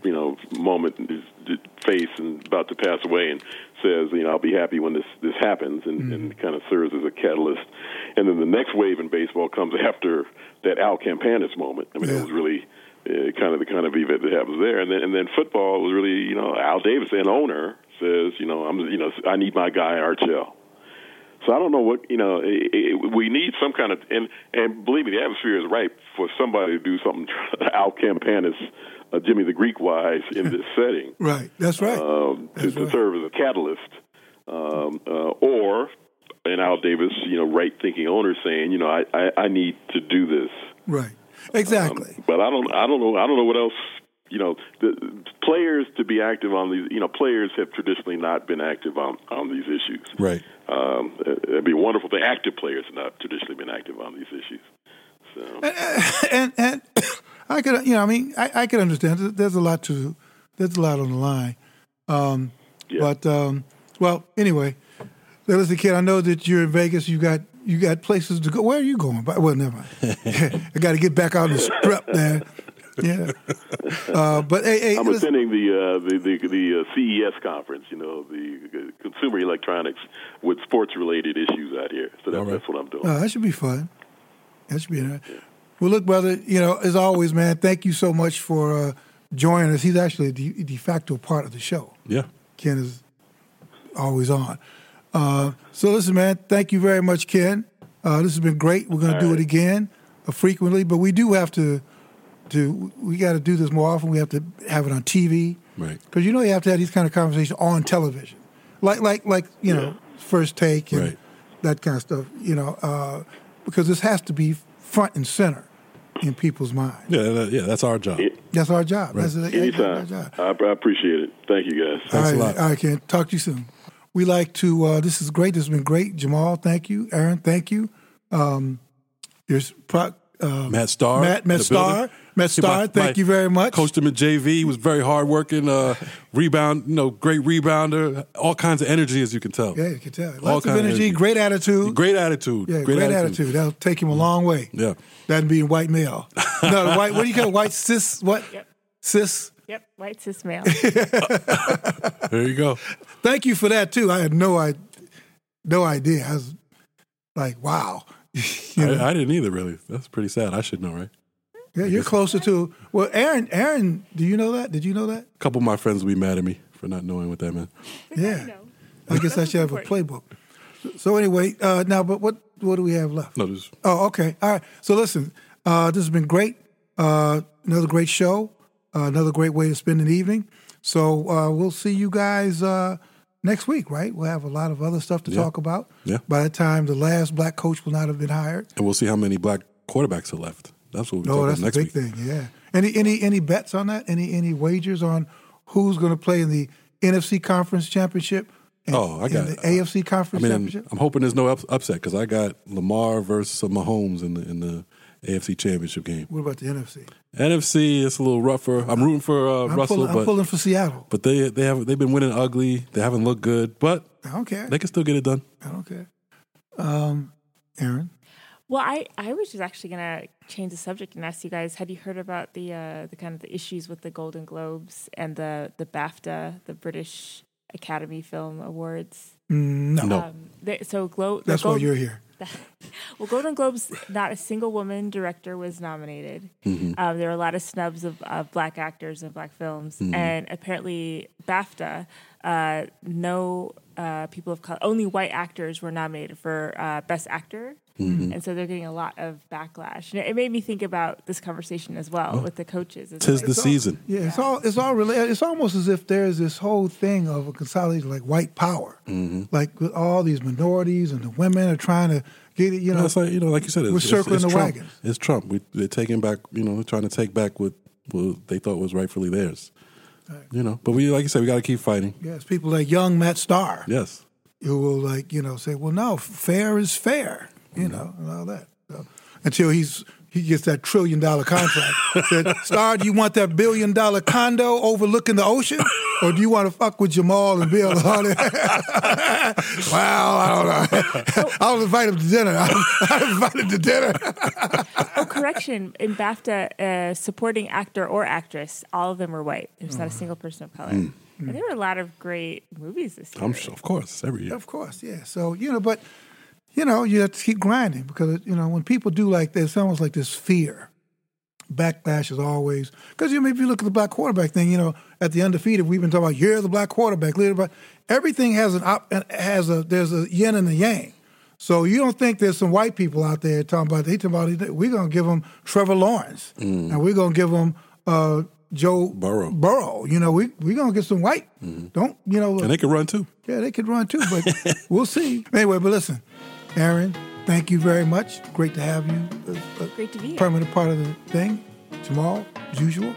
you know, moment in his face and about to pass away, and says, you know, I'll be happy when this this happens, and, and kind of serves as a catalyst. And then the next wave in baseball comes after that Al Campanis moment. I mean, Yeah. it was really uh, kind of the kind of event that happens there. And then and then football was really, you know, Al Davis, an owner, says, you know, I'm, you know, I need my guy Art Shell. So I don't know what you know. It, it, we need some kind of and and believe me, the atmosphere is ripe for somebody to do something Al Campanis, uh, Jimmy the Greek wise in this setting Right, that's right. um, to, That's to right. serve as a catalyst, um, uh, or an Al Davis, you know, right thinking owner saying, you know, I, I, I need to do this. right, exactly. Um, but I don't I don't know I don't know what else. You know, the players to be active on these. You know, players have traditionally not been active on on these issues. Right. Um, it'd be wonderful. if the active players have not traditionally been active on these issues. So. and and I could you know I mean I, I could understand There- there's a lot to there's a lot on the line, um, Yeah. but um, well anyway, now, listen kid I know that you're in Vegas you got you got places to go where are you going but well never mind I got to get back out in the strip there yeah uh, but hey, hey I'm listen, attending the uh, the the, the uh, CES conference. You know, the uh, consumer electronics with sports related issues out here. So that's, All right. that's what I'm doing. oh, that should be fun that should be interesting. well look brother you know as always man thank you so much for uh, joining us he's actually a de, de facto part of the show Yeah. Ken is always on. Uh, so listen, man, thank you very much, Ken. Uh, this has been great. We're going to do it again uh, frequently, but we do have to do. We got to do this more often. We have to have it on TV, Right. Because you know you have to have these kind of conversations on television, like like like you know, first take and Right. that kind of stuff. You know, uh, because this has to be front and center in people's minds. Yeah. that- yeah. That's our job. That's our job. That's, that's our Anytime. job. I, I appreciate it. Thank you, guys. Thanks all a lot. All right, Ken. Talk to you soon. We like to. Uh, this is great. This has been great. Jamal, thank you. Aaron, thank you. Um, here's pro, uh, Matt Starr. Matt, Matt Starr. building. Matt See, my- Starr, thank my- you very much. Coached him at JV. He was very hardworking. Uh, rebound. You know, great rebounder. All kinds of energy, as you can tell. Yeah, you can tell. All Lots of kind of energy, energy. great attitude. Great attitude. yeah, great, attitude. That'll take him a long way. Yeah. That being white male. no, the white. What do you call it? white cis? What? Yep. Cis. Yep, white cis male. There you go. Thank you for that too. I had no I, no idea. I was like, wow. You know? I, I didn't either. Really. That's pretty sad. I should know, right? Yeah, you're closer to. Well, Aaron. Aaron, do you know that? Did you know that? A couple of my friends will be mad at me for not knowing what that meant. Yeah. No. I guess I should have a playbook. So anyway, uh, now, but what what do we have left? No, just Oh, okay. All right. So listen, uh, this has been great. Uh, another great show. Uh, another great way to spend an evening. So uh, we'll see you guys uh, next week, right? We'll have a lot of other stuff to Yeah. talk about. Yeah. By the time the last black coach will not have been hired. and we'll see how many black quarterbacks are left. That's what we're Oh, that's next big week. thing. Yeah. Any any any bets on that? Any any wagers on who's going to play in the NFC Conference Championship? And, Oh, I got the AFC I Conference mean, I'm, Championship. I'm hoping there's no ups, upset because I got Lamar versus Mahomes in the in the AFC Championship game. What about the NFC? NFC, it's a little rougher. I'm rooting for uh, I'm Russell, pulling, I'm but pulling for Seattle. but they they have they've been winning ugly. They haven't looked good, but I don't care. they can still get it done. I don't care. Um, Aaron, Well, I, I was just actually gonna change the subject and ask you guys: Had you heard about the uh, the kind of the issues with the Golden Globes and the the BAFTA, the British Academy Film Awards? Mm, no, No. Um, they, so Glo- the that's why you're here. well, Golden Globes, not a single woman director was nominated. Mm-hmm. Um, there were a lot of snubs of, of black actors and black films, Mm-hmm. and apparently BAFTA, uh, no uh, people of color, only white actors were nominated for uh, Best Actor, Mm-hmm. and so they're getting a lot of backlash. And it, it made me think about this conversation as well with the coaches. It's Tis like- the season. Yeah, it's all it's all related. It's almost as if there's this whole thing of a consolidation, like white power, Mm-hmm. like with all these minorities and the women are trying to get it. You You know, know, it's like you know, like you said, it's, We're circling it's the Trump. wagons. It's Trump. We, they're taking back. You know, they're trying to take back what, what they thought was rightfully theirs. You know, but we, like you said, we got to keep fighting. yes, people like young Matt Starr Yes. who will like you know say, well, no, fair is fair, you know, and all that. So, until he's he gets that trillion dollar contract. Said, Starr, do you want that billion dollar condo overlooking the ocean, or do you want to fuck with Jamal and Bill? and all that? wow, I don't know. I was invited to dinner. I was invited to dinner. oh, correction! In BAFTA, uh, supporting actor or actress, all of them were white. There's Oh. not a single person of color. Mm. And there were a lot of great movies this year. I'm sure, of course, every year. Of course, yeah. So you know, but you know, you have to keep grinding because you know when people do like this, it's almost like this fear. Backlash is always because you know, if you look at the black quarterback thing, you know, at the undefeated, we've been talking about you're the black quarterback leader, but everything has an op, has a there's a yin and a yang. So you don't think there's some white people out there talking about they talking about we're gonna give them Trevor Lawrence and we're gonna give them uh, Joe Burrow. Burrow, you know, we we gonna get some white. Don't you know? And they can run too. Yeah, they could run too, but we'll see. Anyway, but listen, Aaron, thank you very much. Great to have you. A, a Great to be here. permanent part of the thing. Jamal, as usual.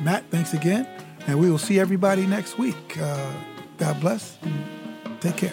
Matt, thanks again. And we will see everybody next week. Uh, God bless. Take care.